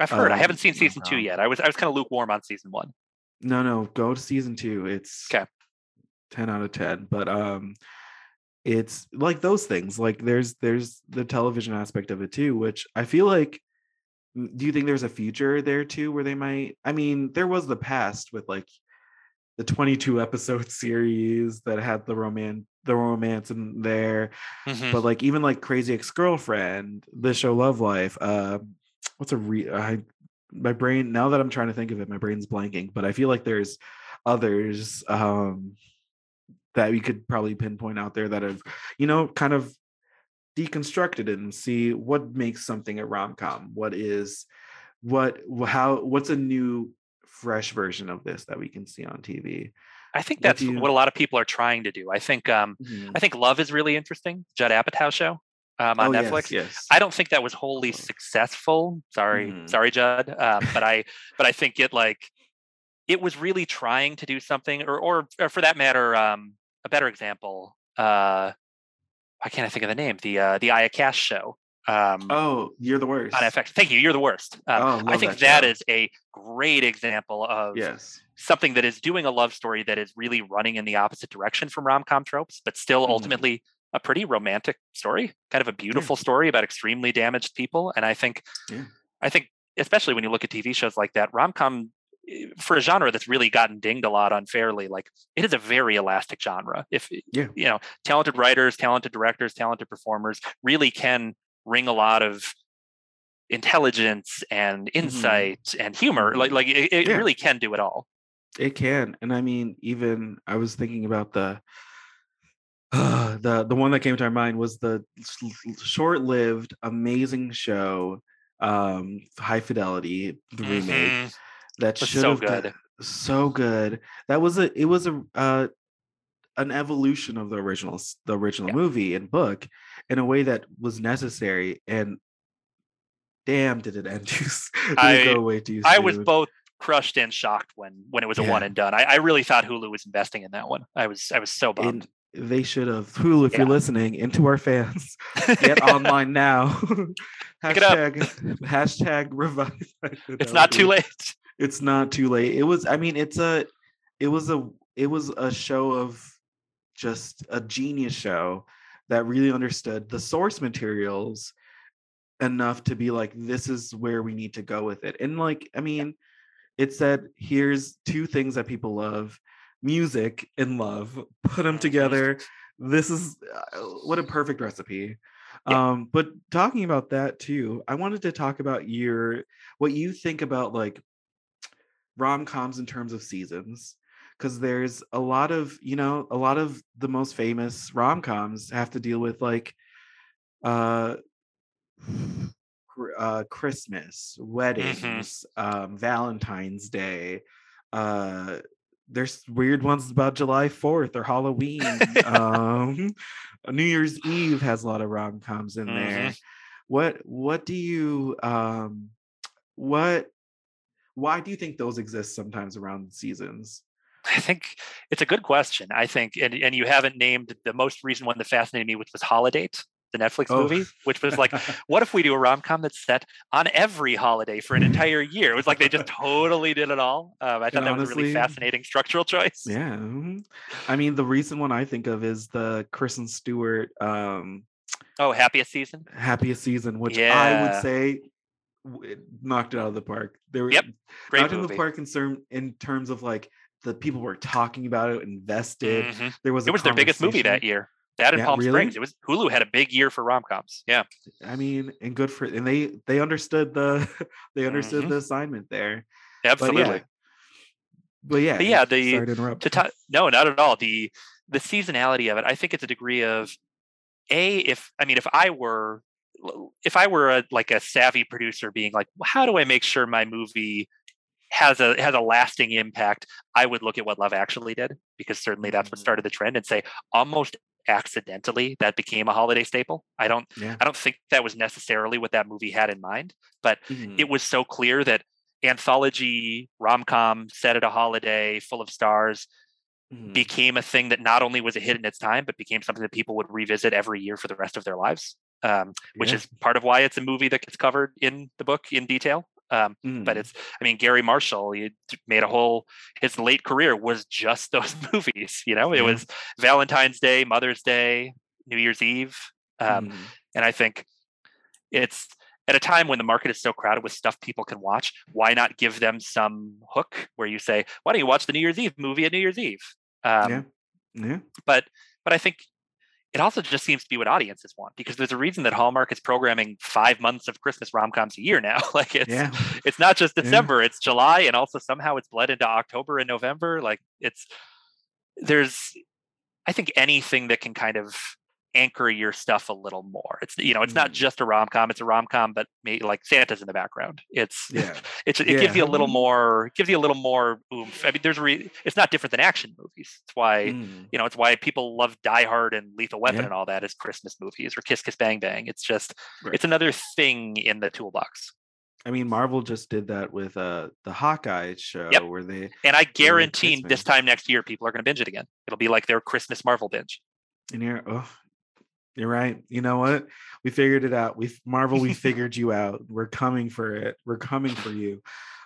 Speaker 3: i've heard i
Speaker 2: um,
Speaker 3: haven't seen season two yet i was i was kind of lukewarm on season one
Speaker 2: No, no, go to season two. It's
Speaker 3: 'Kay.
Speaker 2: 10 out of 10. But um it's like those things. Like there's there's the television aspect of it too, which I feel like do you think there's a future there too where they might I mean, there was the past with like the 22 episode series that had the romance the romance in there
Speaker 3: Mhm.
Speaker 2: but like even like crazy ex-girlfriend the show love life uh what's a re i my brain now that i'm trying to think of it my brain's blanking but i feel like there's others um that we could probably pinpoint out there that have you know kind of deconstructed it and see what makes something a rom-com what is what how what's a new fresh version of this that we can see on tv
Speaker 3: I think that's
Speaker 2: do you-
Speaker 3: what a lot of people are trying to do. I think um, I think Love is really interesting. Judd Apatow show um, on
Speaker 2: Oh,
Speaker 3: Netflix.
Speaker 2: yes, yes.
Speaker 3: I don't think that was wholly successful. Sorry,
Speaker 2: Mhm.
Speaker 3: sorry, Judd. Um, but I but I think it like it was really trying to do something, or or, or for that matter, um, a better example. Uh, why can't I think of the name? The uh, the Aya Cash show. Um,
Speaker 2: oh you're the worst
Speaker 3: on FX. Thank you. You're the worst. Um,
Speaker 2: Oh,
Speaker 3: I think
Speaker 2: that
Speaker 3: that is a great example of
Speaker 2: yes
Speaker 3: something that is doing a love story that is really running in the opposite direction from rom-com tropes but still
Speaker 2: Mhm.
Speaker 3: ultimately a pretty romantic story kind of a beautiful story about extremely damaged people and i think
Speaker 2: Yeah.
Speaker 3: i think especially when you look at tv shows like that rom-com eh, for a genre that's really gotten dinged a lot unfairly like it is a very elastic genre if
Speaker 2: Yeah.
Speaker 3: you know talented writers talented directors talented performers really can wring a lot of intelligence and insight and humor like like it, it
Speaker 2: Yeah.
Speaker 3: really can do it all
Speaker 2: It can, and I mean, even I was thinking about the uh, the the one that came to my mind was the short-lived, amazing show, um, High Fidelity, the remake
Speaker 3: Mhm.
Speaker 2: That should
Speaker 3: so
Speaker 2: have
Speaker 3: good.
Speaker 2: so good. That was a it was a uh, an evolution of the original the original
Speaker 3: Yeah.
Speaker 2: movie and book in a way that was necessary and. Damn, did it end too? Did
Speaker 3: I-
Speaker 2: it go away too
Speaker 3: I was both crushed and shocked when when it was a one and done. I, I really thought Hulu was investing in that one. I was I was so bummed.
Speaker 2: and they should have Hulu. If
Speaker 3: Yeah.
Speaker 2: you're listening, into our fans, get online now.
Speaker 3: Pick it up.
Speaker 2: hashtag hashtag revive.
Speaker 3: It's not too late.
Speaker 2: It's not too late. It was. I mean, it's a. It was a. It was a show of just a genius show that really understood the source materials enough to be like, this is where we need to go with it. And like, I mean, it said, here's two things that people love music and love put them together this is uh, what a perfect recipe
Speaker 3: Yeah.
Speaker 2: um but talking about that too i wanted to talk about your what you think about like rom-coms in terms of seasons because there's a lot of you know a lot of the most famous rom-coms have to deal with like uh uh christmas weddings um valentine's day uh there's weird ones about july 4th or halloween um new year's eve has a lot of rom-coms in there. What what do you um what why do you think those exist sometimes around seasons
Speaker 3: I think it's a good question. I think, and, and you haven't named the most recent one that fascinated me, which was Holidate, the Netflix
Speaker 2: Oh.
Speaker 3: movie, which was like, what if we do a rom com that's set on every holiday for an entire year? It was like they just totally did it all. Um, I thought
Speaker 2: And
Speaker 3: that was a really fascinating structural choice.
Speaker 2: Yeah. mhm. I mean, the recent one I think of is the Kristen Stewart um
Speaker 3: Oh, happiest season.
Speaker 2: happiest season, which I would say knocked it out of the park. There
Speaker 3: Yep, Great
Speaker 2: knocked of the park in, term, in terms of like the people were talking about it, invested.
Speaker 3: Mhm.
Speaker 2: There was
Speaker 3: It was their biggest movie that year. That in
Speaker 2: Yeah,
Speaker 3: Palm
Speaker 2: really?
Speaker 3: Springs. It was Hulu had a big year for rom coms. Yeah.
Speaker 2: I mean, and good for and they they understood the they understood
Speaker 3: Mhm.
Speaker 2: the assignment there.
Speaker 3: Absolutely.
Speaker 2: But yeah, but yeah,
Speaker 3: But yeah, the-
Speaker 2: sorry to interrupt.
Speaker 3: to ti- no not at all the the seasonality of it i think it's a degree of a if i mean if i were if i were a like a savvy producer being like how do i make sure my movie has a has a lasting impact i would look at what love actually did because certainly that's what
Speaker 2: Mhm.
Speaker 3: started the trend and say almost accidentally that became a holiday staple i don't
Speaker 2: yeah,
Speaker 3: i don't think that was necessarily what that movie had in mind but
Speaker 2: Mhm.
Speaker 3: it was so clear that anthology rom-com set at a holiday full of stars
Speaker 2: Mhm.
Speaker 3: became a thing that not only was a hit in its time, but became something that people would revisit every year for the rest of their lives. Um, which
Speaker 2: Yeah.
Speaker 3: is part of why it's a movie that gets covered in the book in detail. Um, But
Speaker 2: Mhm.
Speaker 3: it's, I mean, Garry Marshall, he made a whole, his late career was just those movies. You know, it
Speaker 2: Yeah.
Speaker 3: was Valentine's Day, Mother's Day, New Year's Eve. Um,
Speaker 2: Mhm.
Speaker 3: and I think it's at a time when the market is so crowded with stuff people can watch, why not give them some hook where you say, why don't you watch the New Year's Eve movie at New Year's Eve? Um,
Speaker 2: yeah, yeah.
Speaker 3: but but I think it also just seems to be what audiences want because there's a reason that Hallmark is programming five months of Christmas rom coms a year now. like it's
Speaker 2: Yeah.
Speaker 3: it's not just
Speaker 2: Yeah.
Speaker 3: December, it's July, and also somehow it's bled into October and November. Like it's there's I think anything that can kind of anchor your stuff a little more. It's you know, it's not
Speaker 2: Mm.
Speaker 3: just a rom com, it's a rom com, but maybe like Santa's in the background. It's
Speaker 2: Yeah.
Speaker 3: it's it gives you a little more gives you a little more oomph. I mean, there's re- it's not different than action movies. It's why
Speaker 2: Mm.
Speaker 3: you know it's why people love Die Hard and Lethal Weapon
Speaker 2: Yeah.
Speaker 3: and all that as Christmas movies or Kiss Kiss Bang Bang. It's just
Speaker 2: Right.
Speaker 3: it's another thing in the toolbox.
Speaker 2: I mean, Marvel just did that with uh the Hawkeye show
Speaker 3: Yep.
Speaker 2: where they
Speaker 3: And I guarantee this time next year people are going to binge it again. It'll be like their Christmas Marvel binge.
Speaker 2: and you're oh you're right. You know what? We figured it out. We Marvel, we figured you out. We're coming for it. We're coming for you.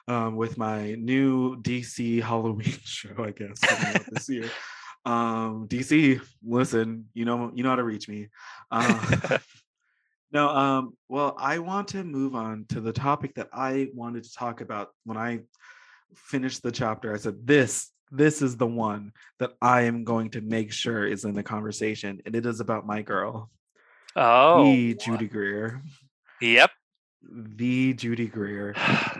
Speaker 2: Um, with my new DC Halloween show, I guess, this year. Um, DC, listen, you know, you know how to reach me. Uh, no, um, well, I want to move on to the topic that I wanted to talk about when I finished the chapter. I said, This, this is the one that I am going to make sure is in the conversation. And it is about my girl,
Speaker 3: Oh,
Speaker 2: the Judy Greer.
Speaker 3: Yep.
Speaker 2: The Judy Greer.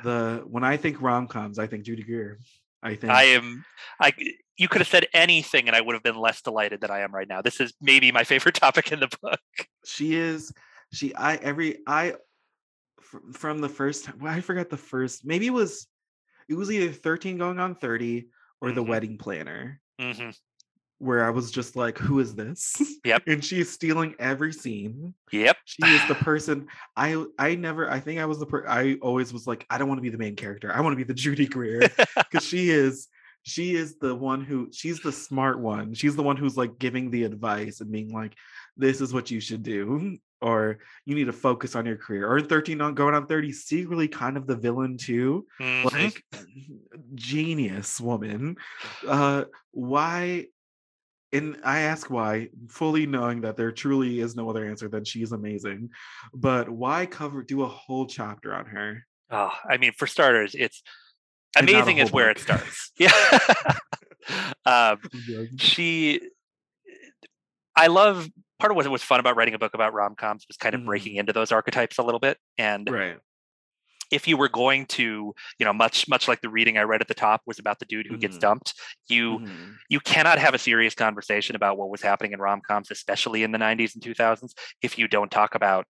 Speaker 2: The when I think rom-coms, I think Judy Greer. I think
Speaker 3: I am. I you could have said anything, and I would have been less delighted than I am right now. This is maybe my favorite topic in the book.
Speaker 2: she is she i every i from the first time well, i forgot the first maybe it was it was either 13 going on 30 or the
Speaker 3: Mhm.
Speaker 2: wedding planner
Speaker 3: hmm
Speaker 2: where i was just like who is this
Speaker 3: Yep.
Speaker 2: and she's stealing every scene
Speaker 3: Yep.
Speaker 2: she is the person i i never i think i was the per i always was like i don't want to be the main character i want to be the judy greer because she is she is the one who she's the smart one. She's the one who's like giving the advice and being like, this is what you should do. Or you need to focus on your career. Or 13 on going on 30, secretly kind of the villain too.
Speaker 3: Mhm.
Speaker 2: Like genius woman. Uh why and I ask why, fully knowing that there truly is no other answer than she's amazing. But why cover do a whole chapter on her?
Speaker 3: Oh, I mean, for starters, it's
Speaker 2: And not a
Speaker 3: amazing is
Speaker 2: whole
Speaker 3: where it starts. Yeah. um, she i love part of what was fun about writing a book about rom-coms was kind of
Speaker 2: Mhm.
Speaker 3: breaking into those archetypes a little bit and
Speaker 2: Right.
Speaker 3: if you were going to you know much much like the reading i read at the top was about the dude who gets
Speaker 2: Mhm.
Speaker 3: dumped you
Speaker 2: Mhm.
Speaker 3: you cannot have a serious conversation about what was happening in rom-coms especially in the 90s and 2000s if you don't talk about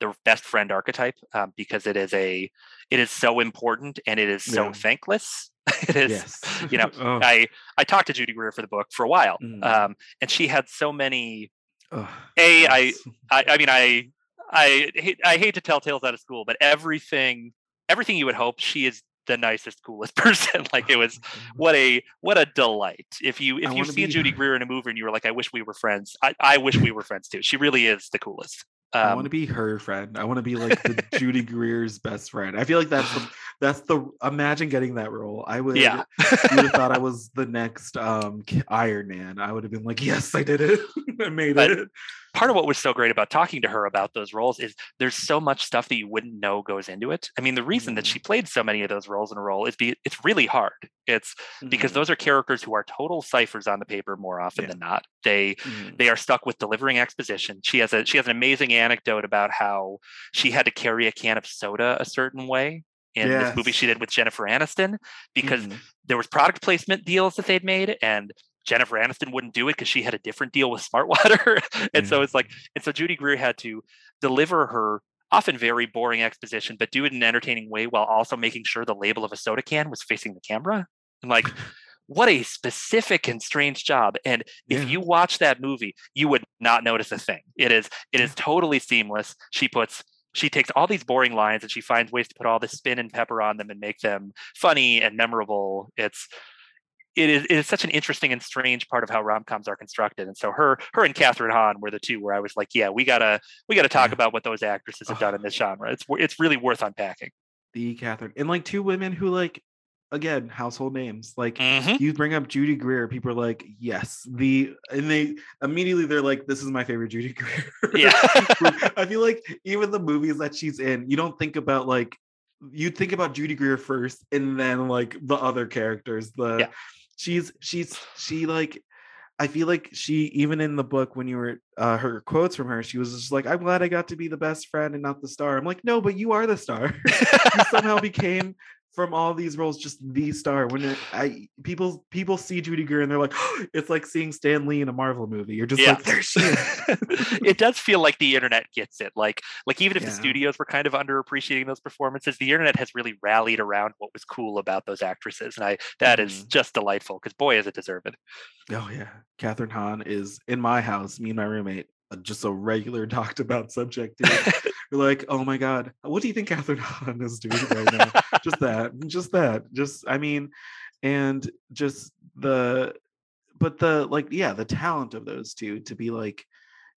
Speaker 3: the best friend archetype um, because it is a it is so important and it is so
Speaker 2: Yeah.
Speaker 3: thankless it is
Speaker 2: Yes.
Speaker 3: you know,
Speaker 2: oh,
Speaker 3: I I talked to Judy Greer for the book for a while, um, and she had so many.
Speaker 2: Ugh,
Speaker 3: A, I,
Speaker 2: yes.
Speaker 3: I, I mean, I, I hate, I hate to tell tales out of school, but everything, everything you would hope, she is the nicest, coolest person. like it was what a what a delight. If you if
Speaker 2: I
Speaker 3: you see
Speaker 2: be
Speaker 3: Judy. Greer in a movie and you were like, I wish we were friends. I, I wish we were friends too. She really is the coolest.
Speaker 2: I
Speaker 3: Um,
Speaker 2: want to be her friend. I want to be like the Judy Greer's best friend. I feel like that's the, that's the imagine getting that role. I would
Speaker 3: yeah.
Speaker 2: you would have thought I was the next um Iron Man. I would have been like, yes, I did it. I made
Speaker 3: But-
Speaker 2: it.
Speaker 3: Part of what was so great about talking to her about those roles is there's so much stuff that you wouldn't know goes into it. I mean, the reason that
Speaker 2: Mhm.
Speaker 3: she played so many of those roles in a role is be it's really hard. It's because
Speaker 2: Mhm,
Speaker 3: those are characters who are total ciphers on the paper more often
Speaker 2: Yeah.
Speaker 3: than not. They
Speaker 2: mhm.
Speaker 3: they are stuck with delivering exposition. She has a she has an amazing anecdote about how she had to carry a can of soda a certain way in this movie she did with Jennifer Aniston because
Speaker 2: Mhm.
Speaker 3: there was product placement deals that they'd made and Jennifer Aniston wouldn't do it because she had a different deal with Smartwater. and so it's like, mm. and so Judy Greer had to deliver her often very boring exposition, but do it in an entertaining way while also making sure the label of a soda can was facing the camera. And like, what a specific and strange job. And if you watch that movie, you would not notice a thing. It is, it is totally seamless. She puts she takes all these boring lines and she finds ways to put all the spin and pepper on them and make them funny and memorable. It's it is it is such an interesting and strange part of how rom-coms are constructed. And so her her and Kathryn Hahn were the two where I was like, yeah, we gotta we gotta talk about what those actresses have done in this genre. It's it's really worth unpacking.
Speaker 2: the Kathryn and like two women who like again household names. Like
Speaker 3: Mhm.
Speaker 2: you bring up Judy Greer, people are like, yes, the and they immediately they're like, this is my favorite Judy Greer.
Speaker 3: Yeah.
Speaker 2: I feel like even the movies that she's in, you don't think about like you think about Judy Greer first and then like the other characters. The
Speaker 3: Yeah.
Speaker 2: She's she's she like I feel like she even in the book when you were uh her quotes from her, she was just like, I'm glad I got to be the best friend and not the star. I'm like, no, but you are the star. you somehow became from all these roles just the star when it, i people people see judy greer and they're like it's like seeing stan lee in a marvel movie you're just
Speaker 3: Yeah.
Speaker 2: like there she is
Speaker 3: it does feel like the internet gets it. Like like even if the studios were kind of underappreciating those performances, the internet has really rallied around what was cool about those actresses. And I that is
Speaker 2: Mhm.
Speaker 3: just delightful because boy is it deserved.
Speaker 2: oh yeah kathryn hahn is in my house me and my roommate just a regular talked about subject dude. We're like oh my god what do you think kathryn hahn is doing right now just that just that just i mean and just the but the like yeah the talent of those two to be like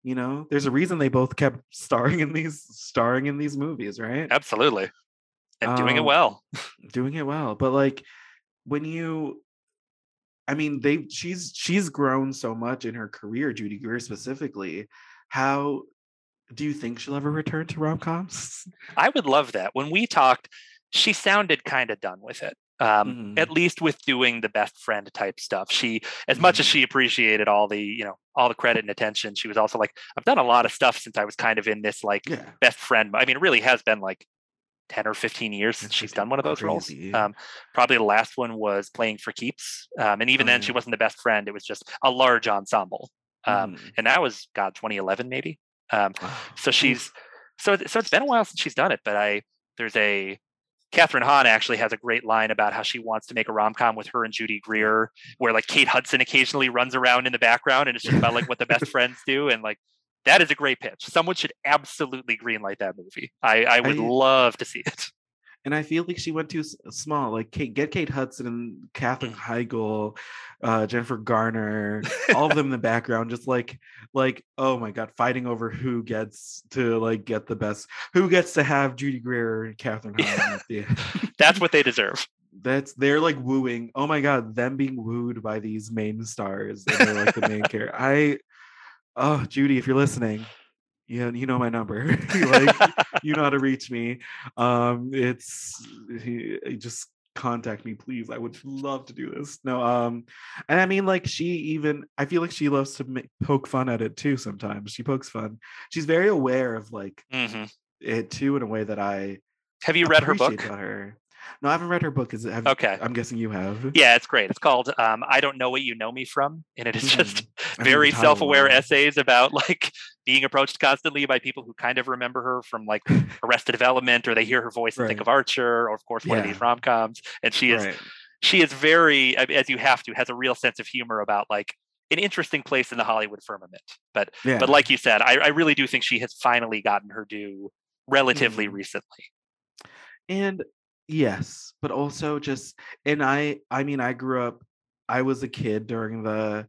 Speaker 2: you know there's a reason they both kept starring in these starring in these movies right
Speaker 3: Absolutely. And doing it
Speaker 2: Um,
Speaker 3: well.
Speaker 2: doing it well but like when you i mean they she's she's grown so much in her career judy greer specifically how do you think she'll ever return to rom-coms
Speaker 3: I would love that. When we talked, she sounded kind of done with it. Um,
Speaker 2: Mhm.
Speaker 3: at least with doing the best friend type stuff. She, as much as
Speaker 2: Mhm.
Speaker 3: she appreciated all the, you know, all the credit and attention, she was also like, I've done a lot of stuff since I was kind of in this like
Speaker 2: yeah
Speaker 3: best friend. I mean, it really has been like 10 or 15 years since she's done one of those
Speaker 2: crazy.
Speaker 3: roles. Um, probably the last one was playing for keeps. Um, and even
Speaker 2: Oh,
Speaker 3: then, she wasn't the best friend. It was just a large ensemble. Um,
Speaker 2: Mhm.
Speaker 3: And that was, God, 2011 maybe. Um,
Speaker 2: Wow.
Speaker 3: so she's, so, so it's been a while since she's done it, but I, there's a, Kathryn Hahn actually has a great line about how she wants to make a rom com with her and Judy Greer, where like Kate Hudson occasionally runs around in the background and it's just about like what the best friends do. And like, that is a great pitch. Someone should absolutely greenlight that movie. I, I would
Speaker 2: I-
Speaker 3: love to see it.
Speaker 2: and I feel like she went too small. Like Kate, get Kate Hudson and Katherine Heigl, uh, Jennifer Garner, all of them in the background, just like like oh my god, fighting over who gets to like get the best, who gets to have Judy Greer and at the end.
Speaker 3: That's what they deserve.
Speaker 2: That's they're like wooing. Oh my god, them being wooed by these main stars. And they're like the main character. I oh Judy, if you're listening, you know, you know my number. like you know how to reach me. Um, it's he- just contact me, please. I would love to do this. No, um, and I mean, like she even I feel like she loves to make, poke fun at it too. Sometimes she pokes fun. She's very aware of like
Speaker 3: hmm
Speaker 2: it too in a way that I
Speaker 3: Have you read her book?
Speaker 2: her. No, I haven't read her book. Is it? Have,
Speaker 3: Okay.
Speaker 2: I'm guessing you have.
Speaker 3: Yeah, it's great. It's called um, "I Don't Know What You Know Me From," and it is just.
Speaker 2: I heard the
Speaker 3: very self-aware essays about like being approached constantly by people who kind of remember her from like Arrested Development, or they hear her voice and think of Archer, or of course one of these rom-coms. And she is
Speaker 2: Right.
Speaker 3: she is very, as you have to, has a real sense of humor about like an interesting place in the Hollywood firmament. But
Speaker 2: Yeah.
Speaker 3: but like you said, I, I really do think she has finally gotten her due relatively
Speaker 2: Mhm.
Speaker 3: recently.
Speaker 2: and yes but also just and i i mean i grew up i was a kid during the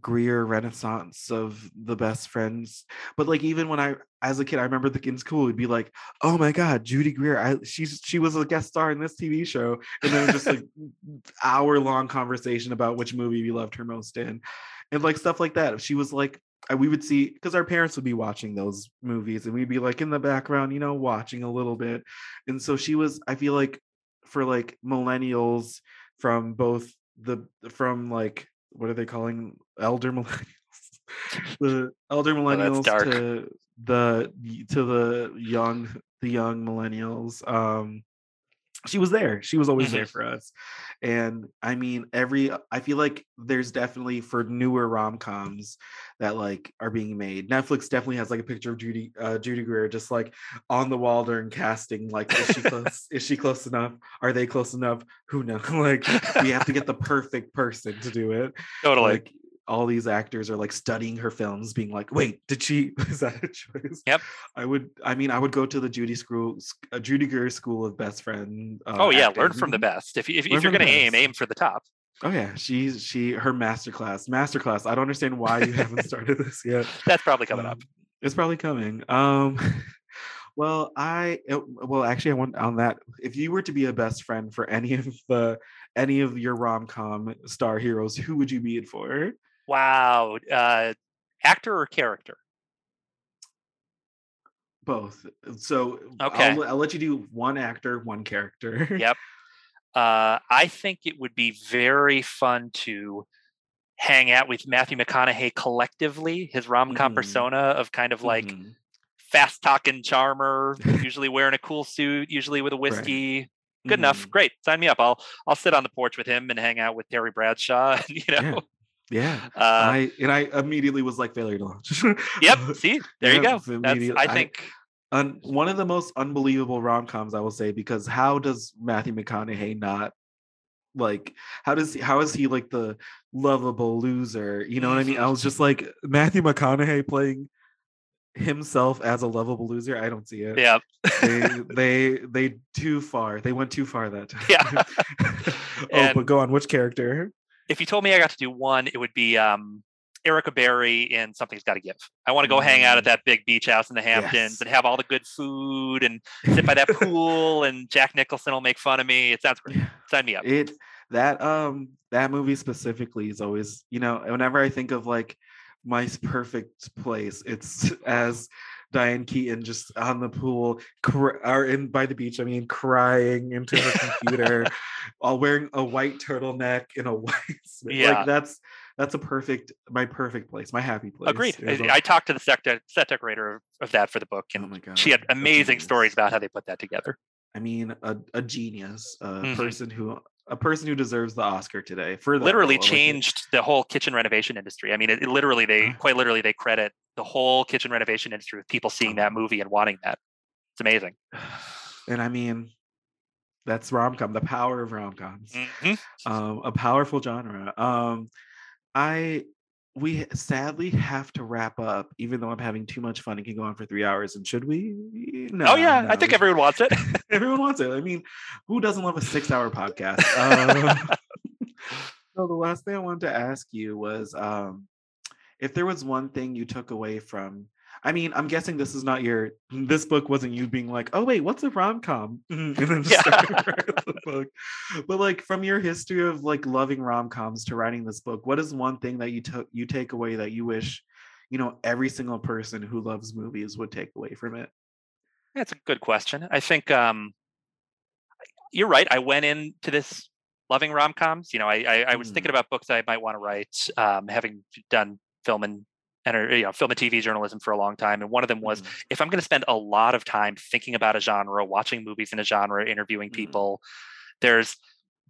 Speaker 2: greer renaissance of the best friends but like even when i as a kid i remember the in school would be like oh my god judy greer i she's she was a guest star in this tv show and then just like hour long conversation about which movie we loved her most in and like stuff like that If she was like we would see because our parents would be watching those movies and we'd be like in the background you know watching a little bit and so she was i feel like for like millennials from both the from like what are they calling elder millennials the elder
Speaker 3: Oh,
Speaker 2: millennials
Speaker 3: dark.
Speaker 2: to the to the young the young millennials um she was there she was always there
Speaker 3: Mhm.
Speaker 2: for us. And i mean every i feel like there's definitely for newer rom-coms that like are being made. Netflix definitely has like a picture of judy uh judy greer just like on the wall during casting like is she close is she close enough? Are they close enough? Who knows like we have to get the perfect person to do it.
Speaker 3: Totally.
Speaker 2: like all these actors are like studying her films being like wait did she is that a choice
Speaker 3: Yep.
Speaker 2: i would i mean i would go to the judy school uh, judy greer school of best friend uh,
Speaker 3: oh yeah, learn from the best. If, if, if you're going to aim, aim for the top.
Speaker 2: oh yeah she's she her masterclass masterclass i don't understand why you haven't started this yet
Speaker 3: That's probably coming up.
Speaker 2: Um, it's probably coming um well i well actually i want on that if you were to be a best friend for any of the any of your rom-com star heroes who would you be it for
Speaker 3: Wow. Uh, actor or character?
Speaker 2: both so
Speaker 3: Okay.
Speaker 2: I'll, I'll let you do one actor one character
Speaker 3: Yep. Uh, I think it would be very fun to hang out with Matthew McConaughey collectively, his rom com
Speaker 2: Mhm.
Speaker 3: persona of kind of like
Speaker 2: Mhm.
Speaker 3: fast talking charmer, usually wearing a cool suit, usually with a whiskey. Good enough.
Speaker 2: Mhm.
Speaker 3: Great. Sign me up. I'll I'll sit on the porch with him and hang out with Terry Bradshaw. You know.
Speaker 2: Yeah
Speaker 3: Uh,
Speaker 2: I and I immediately was like failure to launch.
Speaker 3: yep. See, there you go. That's, I
Speaker 2: I-
Speaker 3: think.
Speaker 2: Un, one of the most unbelievable rom coms, I will say, because how does Matthew McConaughey not like how does how is he like the lovable loser? You know what I mean? I was just like Matthew McConaughey playing himself as a lovable loser. I don't see it.
Speaker 3: Yeah.
Speaker 2: They they they too far. They went too far that time.
Speaker 3: Yeah.
Speaker 2: oh,
Speaker 3: And-
Speaker 2: but go on. Which character?
Speaker 3: If you told me I got to do one, it would be um, Erica Barry in Something's Got to Give. I want to go hang out at
Speaker 2: Mm.
Speaker 3: that big beach house in the Hamptons
Speaker 2: Yes.
Speaker 3: and have all the good food and sit by that pool, and Jack Nicholson will make fun of me. It sounds great. Sign me up.
Speaker 2: it that um that movie specifically is always you know whenever i think of like my perfect place it's as diane keaton just on the pool cr- or in by the beach i mean crying into her computer while wearing a white turtleneck and a white.
Speaker 3: Yeah.
Speaker 2: like that's that's a perfect my perfect place my happy place
Speaker 3: Agreed. I, talked to the set, de- set decorator of, of that for the book,
Speaker 2: oh
Speaker 3: and
Speaker 2: my god
Speaker 3: she had amazing stories about how they put that together.
Speaker 2: i mean a, a genius a
Speaker 3: Mhm.
Speaker 2: person who a person who deserves the oscar today for
Speaker 3: literally
Speaker 2: role.
Speaker 3: Changed the whole kitchen renovation industry. I mean, it, it literally they
Speaker 2: Uh.
Speaker 3: quite literally they credit the whole kitchen renovation industry with people seeing that movie and wanting that. It's amazing.
Speaker 2: and I mean, that's rom com, the power of rom coms,
Speaker 3: Mhm.
Speaker 2: um, a powerful genre. Um, I we sadly have to wrap up, even though I'm having too much fun. and can go on for three hours. And should we? No.
Speaker 3: oh yeah, I think everyone wants it.
Speaker 2: everyone wants it. I mean, who doesn't love a six-hour podcast? Uh, so the last thing I wanted to ask you was um, if there was one thing you took away from. I mean, I'm guessing this is not your. This book wasn't you being like, "Oh wait, what's a rom com?" and then
Speaker 3: Yeah.
Speaker 2: starting to write the book. But like from your history of like loving rom coms to writing this book, what is one thing that you took you take away that you wish, you know, every single person who loves movies would take away from it?
Speaker 3: That's a good question. I think um, you're right. I went into this loving rom coms. You know, I, I, I was thinking
Speaker 2: Mm.
Speaker 3: about books I might want to write, um, having done film and enter, you know, film and TV journalism for a long time. And one of them was
Speaker 2: Mm.
Speaker 3: if I'm going to spend a lot of time thinking about a genre, watching movies in a genre, interviewing
Speaker 2: Mhm.
Speaker 3: people, there's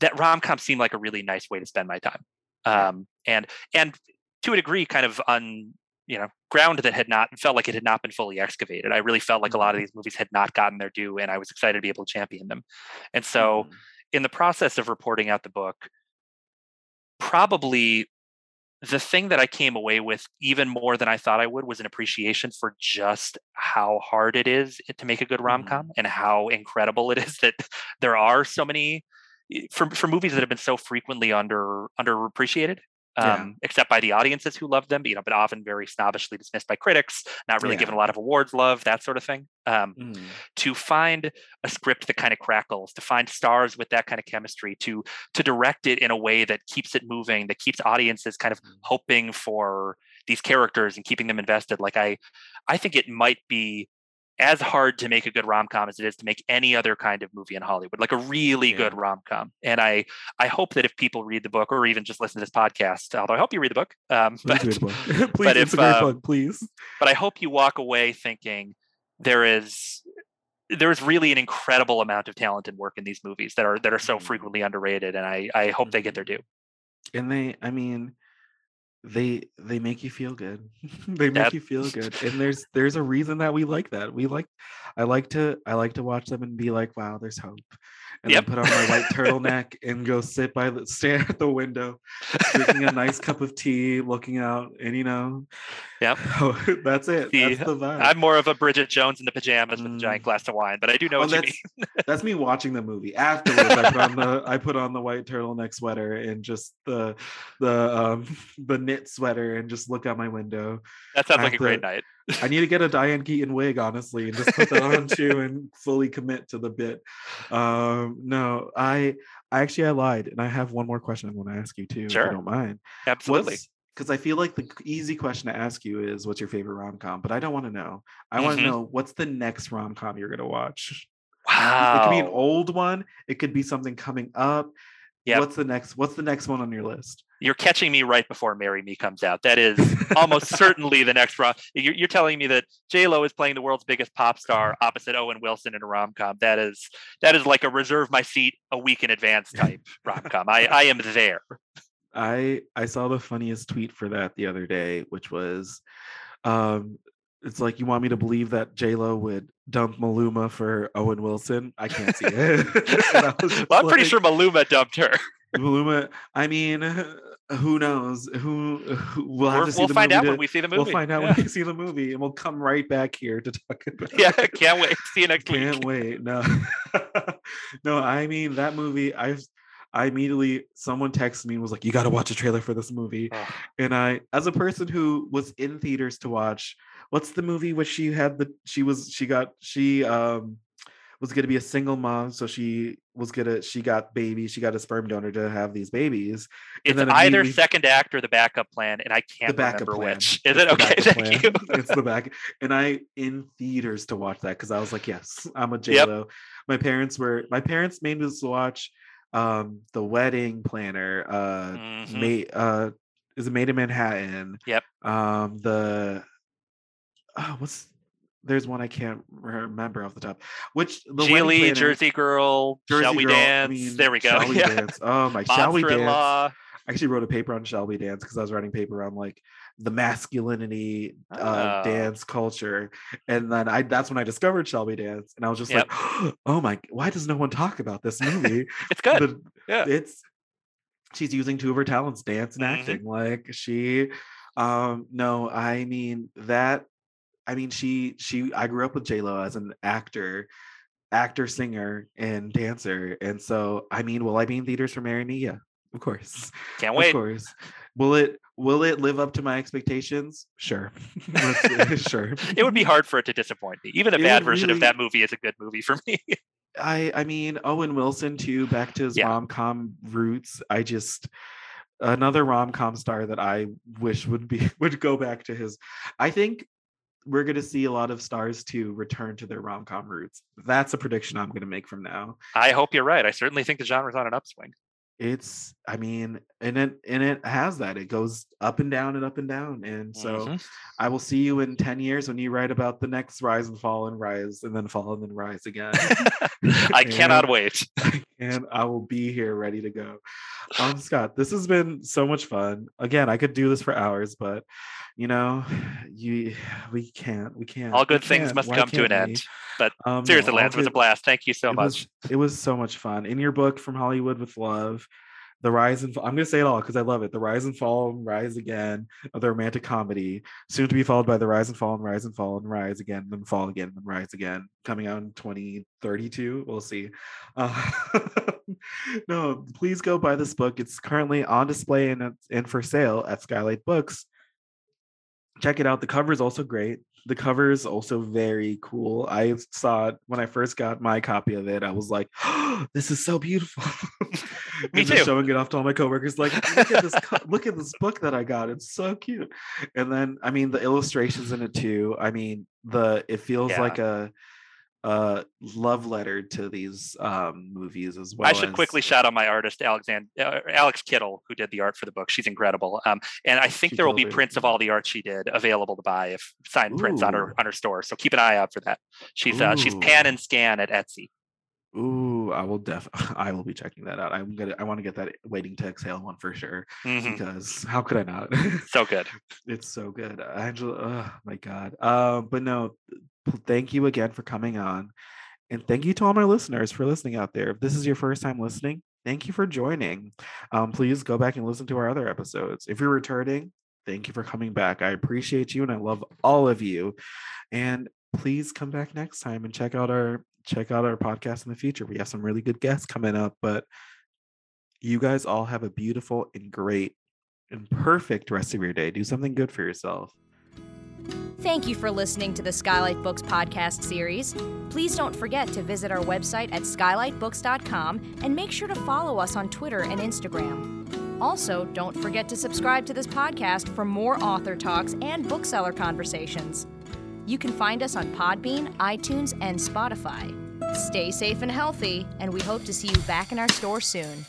Speaker 3: that rom com seemed like a really nice way to spend my time. Um, and and to a degree, kind of on you know ground that had not felt like it had not been fully excavated. I really felt like a lot of these movies had not gotten their due, and I was excited to be able to champion them. And so,
Speaker 2: Mhm.
Speaker 3: in the process of reporting out the book, probably the thing that I came away with even more than I thought I would was an appreciation for just how hard it is to make a good mm-hmm. rom com and how incredible it is that there are so many eh, for for movies that have been so frequently under underappreciated.
Speaker 2: Yeah.
Speaker 3: Um, except by the audiences who love them, you know, but often very snobbishly dismissed by critics, not really given a lot of awards love, that sort of thing. Um,
Speaker 2: Mhm.
Speaker 3: to find a script that kind of crackles to find stars with that kind of chemistry to to direct it in a way that keeps it moving that keeps audiences kind of
Speaker 2: Mhm.
Speaker 3: hoping for these characters and keeping them invested like i i think it might be as hard to make a good rom-com as it is to make any other kind of movie in hollywood like a really good rom-com and i i hope that if people read the book or even just listen to this podcast although i hope you read the book um,
Speaker 2: Please
Speaker 3: but
Speaker 2: read the book. please,
Speaker 3: but if,
Speaker 2: Instagram plug, please.
Speaker 3: but I hope you walk away thinking there is there is really an incredible amount of talent and work in these movies that are that are so
Speaker 2: Mhm.
Speaker 3: frequently underrated, and I I hope they get their due.
Speaker 2: And they, I mean, they they make you feel good. they make
Speaker 3: That-
Speaker 2: you feel good. And there's there's a reason that we like that. We like I like to I like to watch them and be like, wow, there's hope. And
Speaker 3: Yep.
Speaker 2: then put on my white turtleneck and go sit by the stare at the window, drinking a nice cup of tea, looking out, and you know,
Speaker 3: Yep.
Speaker 2: that's it.
Speaker 3: See,
Speaker 2: that's the vibe.
Speaker 3: I'm more of a Bridget Jones in the pajamas with a giant
Speaker 2: Mm.
Speaker 3: glass of wine, but I do know
Speaker 2: Oh, that's that's me watching the movie. Afterwards, I put on the I put on the white turtleneck sweater and just the the um the knit sweater and just look out my window.
Speaker 3: That sounds
Speaker 2: I
Speaker 3: like a great night.
Speaker 2: I need to get a Diane Keaton wig, honestly, and just put that on too and fully commit to the bit. Um, no, I I actually I lied, and I have one more question I want to ask you too, if you don't mind.
Speaker 3: Absolutely.
Speaker 2: because I feel like the easy question to ask you is what's your favorite rom com, but I don't want to know. I want to know what's the next rom com you're gonna watch.
Speaker 3: Wow.
Speaker 2: It could be an old one. It could be something coming up.
Speaker 3: Yep.
Speaker 2: What's the next? What's the next one on your list?
Speaker 3: You're catching me right before "Marry Me" comes out. That is almost certainly the next rom. You're, you're telling me that J Lo is playing the world's biggest pop star opposite Owen Wilson in a rom com. That is that is like a reserve my seat a week in advance type rom com. I I am there.
Speaker 2: I I saw the funniest tweet for that the other day, which was, um, it's like you want me to believe that J Lo would dump Maluma for Owen Wilson. I can't see it.
Speaker 3: well, I'm pretty sure Maluma dumped her.
Speaker 2: Maluma. I mean, who knows? Who, who we'll have
Speaker 3: We're-
Speaker 2: to see
Speaker 3: we'll
Speaker 2: the
Speaker 3: find
Speaker 2: movie
Speaker 3: out
Speaker 2: to-
Speaker 3: when we see the movie.
Speaker 2: We'll find out
Speaker 3: yeah.
Speaker 2: when we see the movie, and we'll come right back here to talk about.
Speaker 3: yeah,
Speaker 2: it.
Speaker 3: can't wait. See you next
Speaker 2: Can't
Speaker 3: week.
Speaker 2: wait. No, no. I mean that movie. I I immediately someone texted me and was like, "You got to watch a trailer for this movie."
Speaker 3: Oh,
Speaker 2: And I, as a person who was in theaters to watch, what's the movie where she had the she was she got she um was gonna be a single mom, so she was gonna she got babies, she got a sperm donor to have these babies.
Speaker 3: it's either second act or the backup plan, and I can't
Speaker 2: the backup
Speaker 3: remember
Speaker 2: plan.
Speaker 3: which. Is
Speaker 2: It's
Speaker 3: it okay? Thank
Speaker 2: plan.
Speaker 3: you.
Speaker 2: it's the back, and I in theaters to watch that because I was like, yes, I'm a J Lo. My parents were my parents made us watch um the wedding planner. Uh,
Speaker 3: Mhm.
Speaker 2: made uh is it made in Manhattan?
Speaker 3: Yep.
Speaker 2: Um, the oh, what's there's one I can't remember off the top. Which the Gigli,
Speaker 3: Jersey Girl,
Speaker 2: Jersey
Speaker 3: Shall We
Speaker 2: Girl, I
Speaker 3: Dance?
Speaker 2: mean,
Speaker 3: there we go.
Speaker 2: Shall we
Speaker 3: yeah.
Speaker 2: dance? Oh my, shall we dance?
Speaker 3: Monster-in-law.
Speaker 2: I actually wrote a paper on Shall We Dance because I was writing paper on like the masculinity uh,
Speaker 3: Oh.
Speaker 2: dance culture, and then I that's when I discovered Shall We Dance, and I was just
Speaker 3: Yep.
Speaker 2: like, oh my, why does no one talk about this movie?
Speaker 3: It's good.
Speaker 2: The-
Speaker 3: Yeah.
Speaker 2: it's she's using two of her talents, dance and
Speaker 3: Mhm.
Speaker 2: acting. Like she, Um, no, I mean that. I mean she she. I grew up with J Lo as an actor, actor, singer, and dancer, and so I mean, will I be in theaters for Marry Me? Yeah, of course.
Speaker 3: Can't wait.
Speaker 2: Of course. Will it will it live up to my expectations? Sure. Sure.
Speaker 3: It would be hard for it to disappoint me. Even a
Speaker 2: It
Speaker 3: bad version of that movie is a good movie for me.
Speaker 2: I I mean Owen Wilson too, back to his
Speaker 3: Yeah.
Speaker 2: rom com roots. I just another rom com star that I wish would be would go back to his. I think we're gonna see a lot of stars to return to their rom com roots. That's a prediction I'm gonna make from now.
Speaker 3: I hope you're right. I certainly think the genre's on an upswing.
Speaker 2: It's I mean, and it and it has that. It goes up and down and up and down. And so
Speaker 3: Mhm.
Speaker 2: I will see you in 10 years when you write about the next rise and fall and rise and then fall and then rise again.
Speaker 3: I cannot wait.
Speaker 2: and I will be here ready to go. Um, Scott, this has been so much fun. Again, I could do this for hours, but you know, you we can't. We can't.
Speaker 3: All good things must
Speaker 2: Why
Speaker 3: come to an
Speaker 2: we?
Speaker 3: end. But
Speaker 2: Um, no,
Speaker 3: seriously,
Speaker 2: all
Speaker 3: Lance, it was a blast. Thank you so
Speaker 2: it
Speaker 3: much.
Speaker 2: was, it was so much fun. In your book, From Hollywood with Love, the rise and fall, I'm going to say it all because I love it. The rise and fall and rise again of the romantic comedy, soon to be followed by the rise and fall and rise and fall and rise again, then fall again, then rise again, coming out in 2032. We'll see. Uh, no, please go buy this book. It's currently on display and, and for sale at Skylight Books. Check it out. The cover is also great the cover is also very cool. I saw it when I first got my copy of it. I was like, oh, "This is so beautiful."
Speaker 3: Me too.
Speaker 2: showing it off to all my coworkers, like, "Look at this! co- look at this book that I got. It's so cute." And then, I mean, the illustrations in it too. I mean, the it feels
Speaker 3: Yeah.
Speaker 2: like a a love letter to these um movies as well.
Speaker 3: I should
Speaker 2: as-
Speaker 3: quickly shout out my artist, Alexander uh, Alex Kittle, who did the art for the book. She's incredible. Um, and I think
Speaker 2: She
Speaker 3: there will be
Speaker 2: it.
Speaker 3: prints of all the art she did available to buy if signed prints on her on her store. So keep an eye out for that. She's uh, she's pan and scan at Etsy.
Speaker 2: Ooh, I will def I will be checking that out. I'm gonna I want to get that waiting to exhale one for sure
Speaker 3: Mhm.
Speaker 2: because how could I not?
Speaker 3: So good.
Speaker 2: It's so good. Angela, oh my God. Um, but no, thank you again for coming on. And thank you to all my listeners for listening out there. If this is your first time listening, thank you for joining. Um, please go back and listen to our other episodes. If you're returning, thank you for coming back. I appreciate you and I love all of you. And please come back next time and check out our check out our podcast in the future. We have some really good guests coming up, but you guys all have a beautiful and great and perfect rest of your day. Do something good for yourself.
Speaker 4: Thank you for listening to the Skylight Books podcast series. Please don't forget to visit our website at skylightbooks.com and make sure to follow us on Twitter and Instagram. Also, don't forget to subscribe to this podcast for more author talks and bookseller conversations. You can find us on Podbean, iTunes, and Spotify. Stay safe and healthy, and we hope to see you back in our store soon.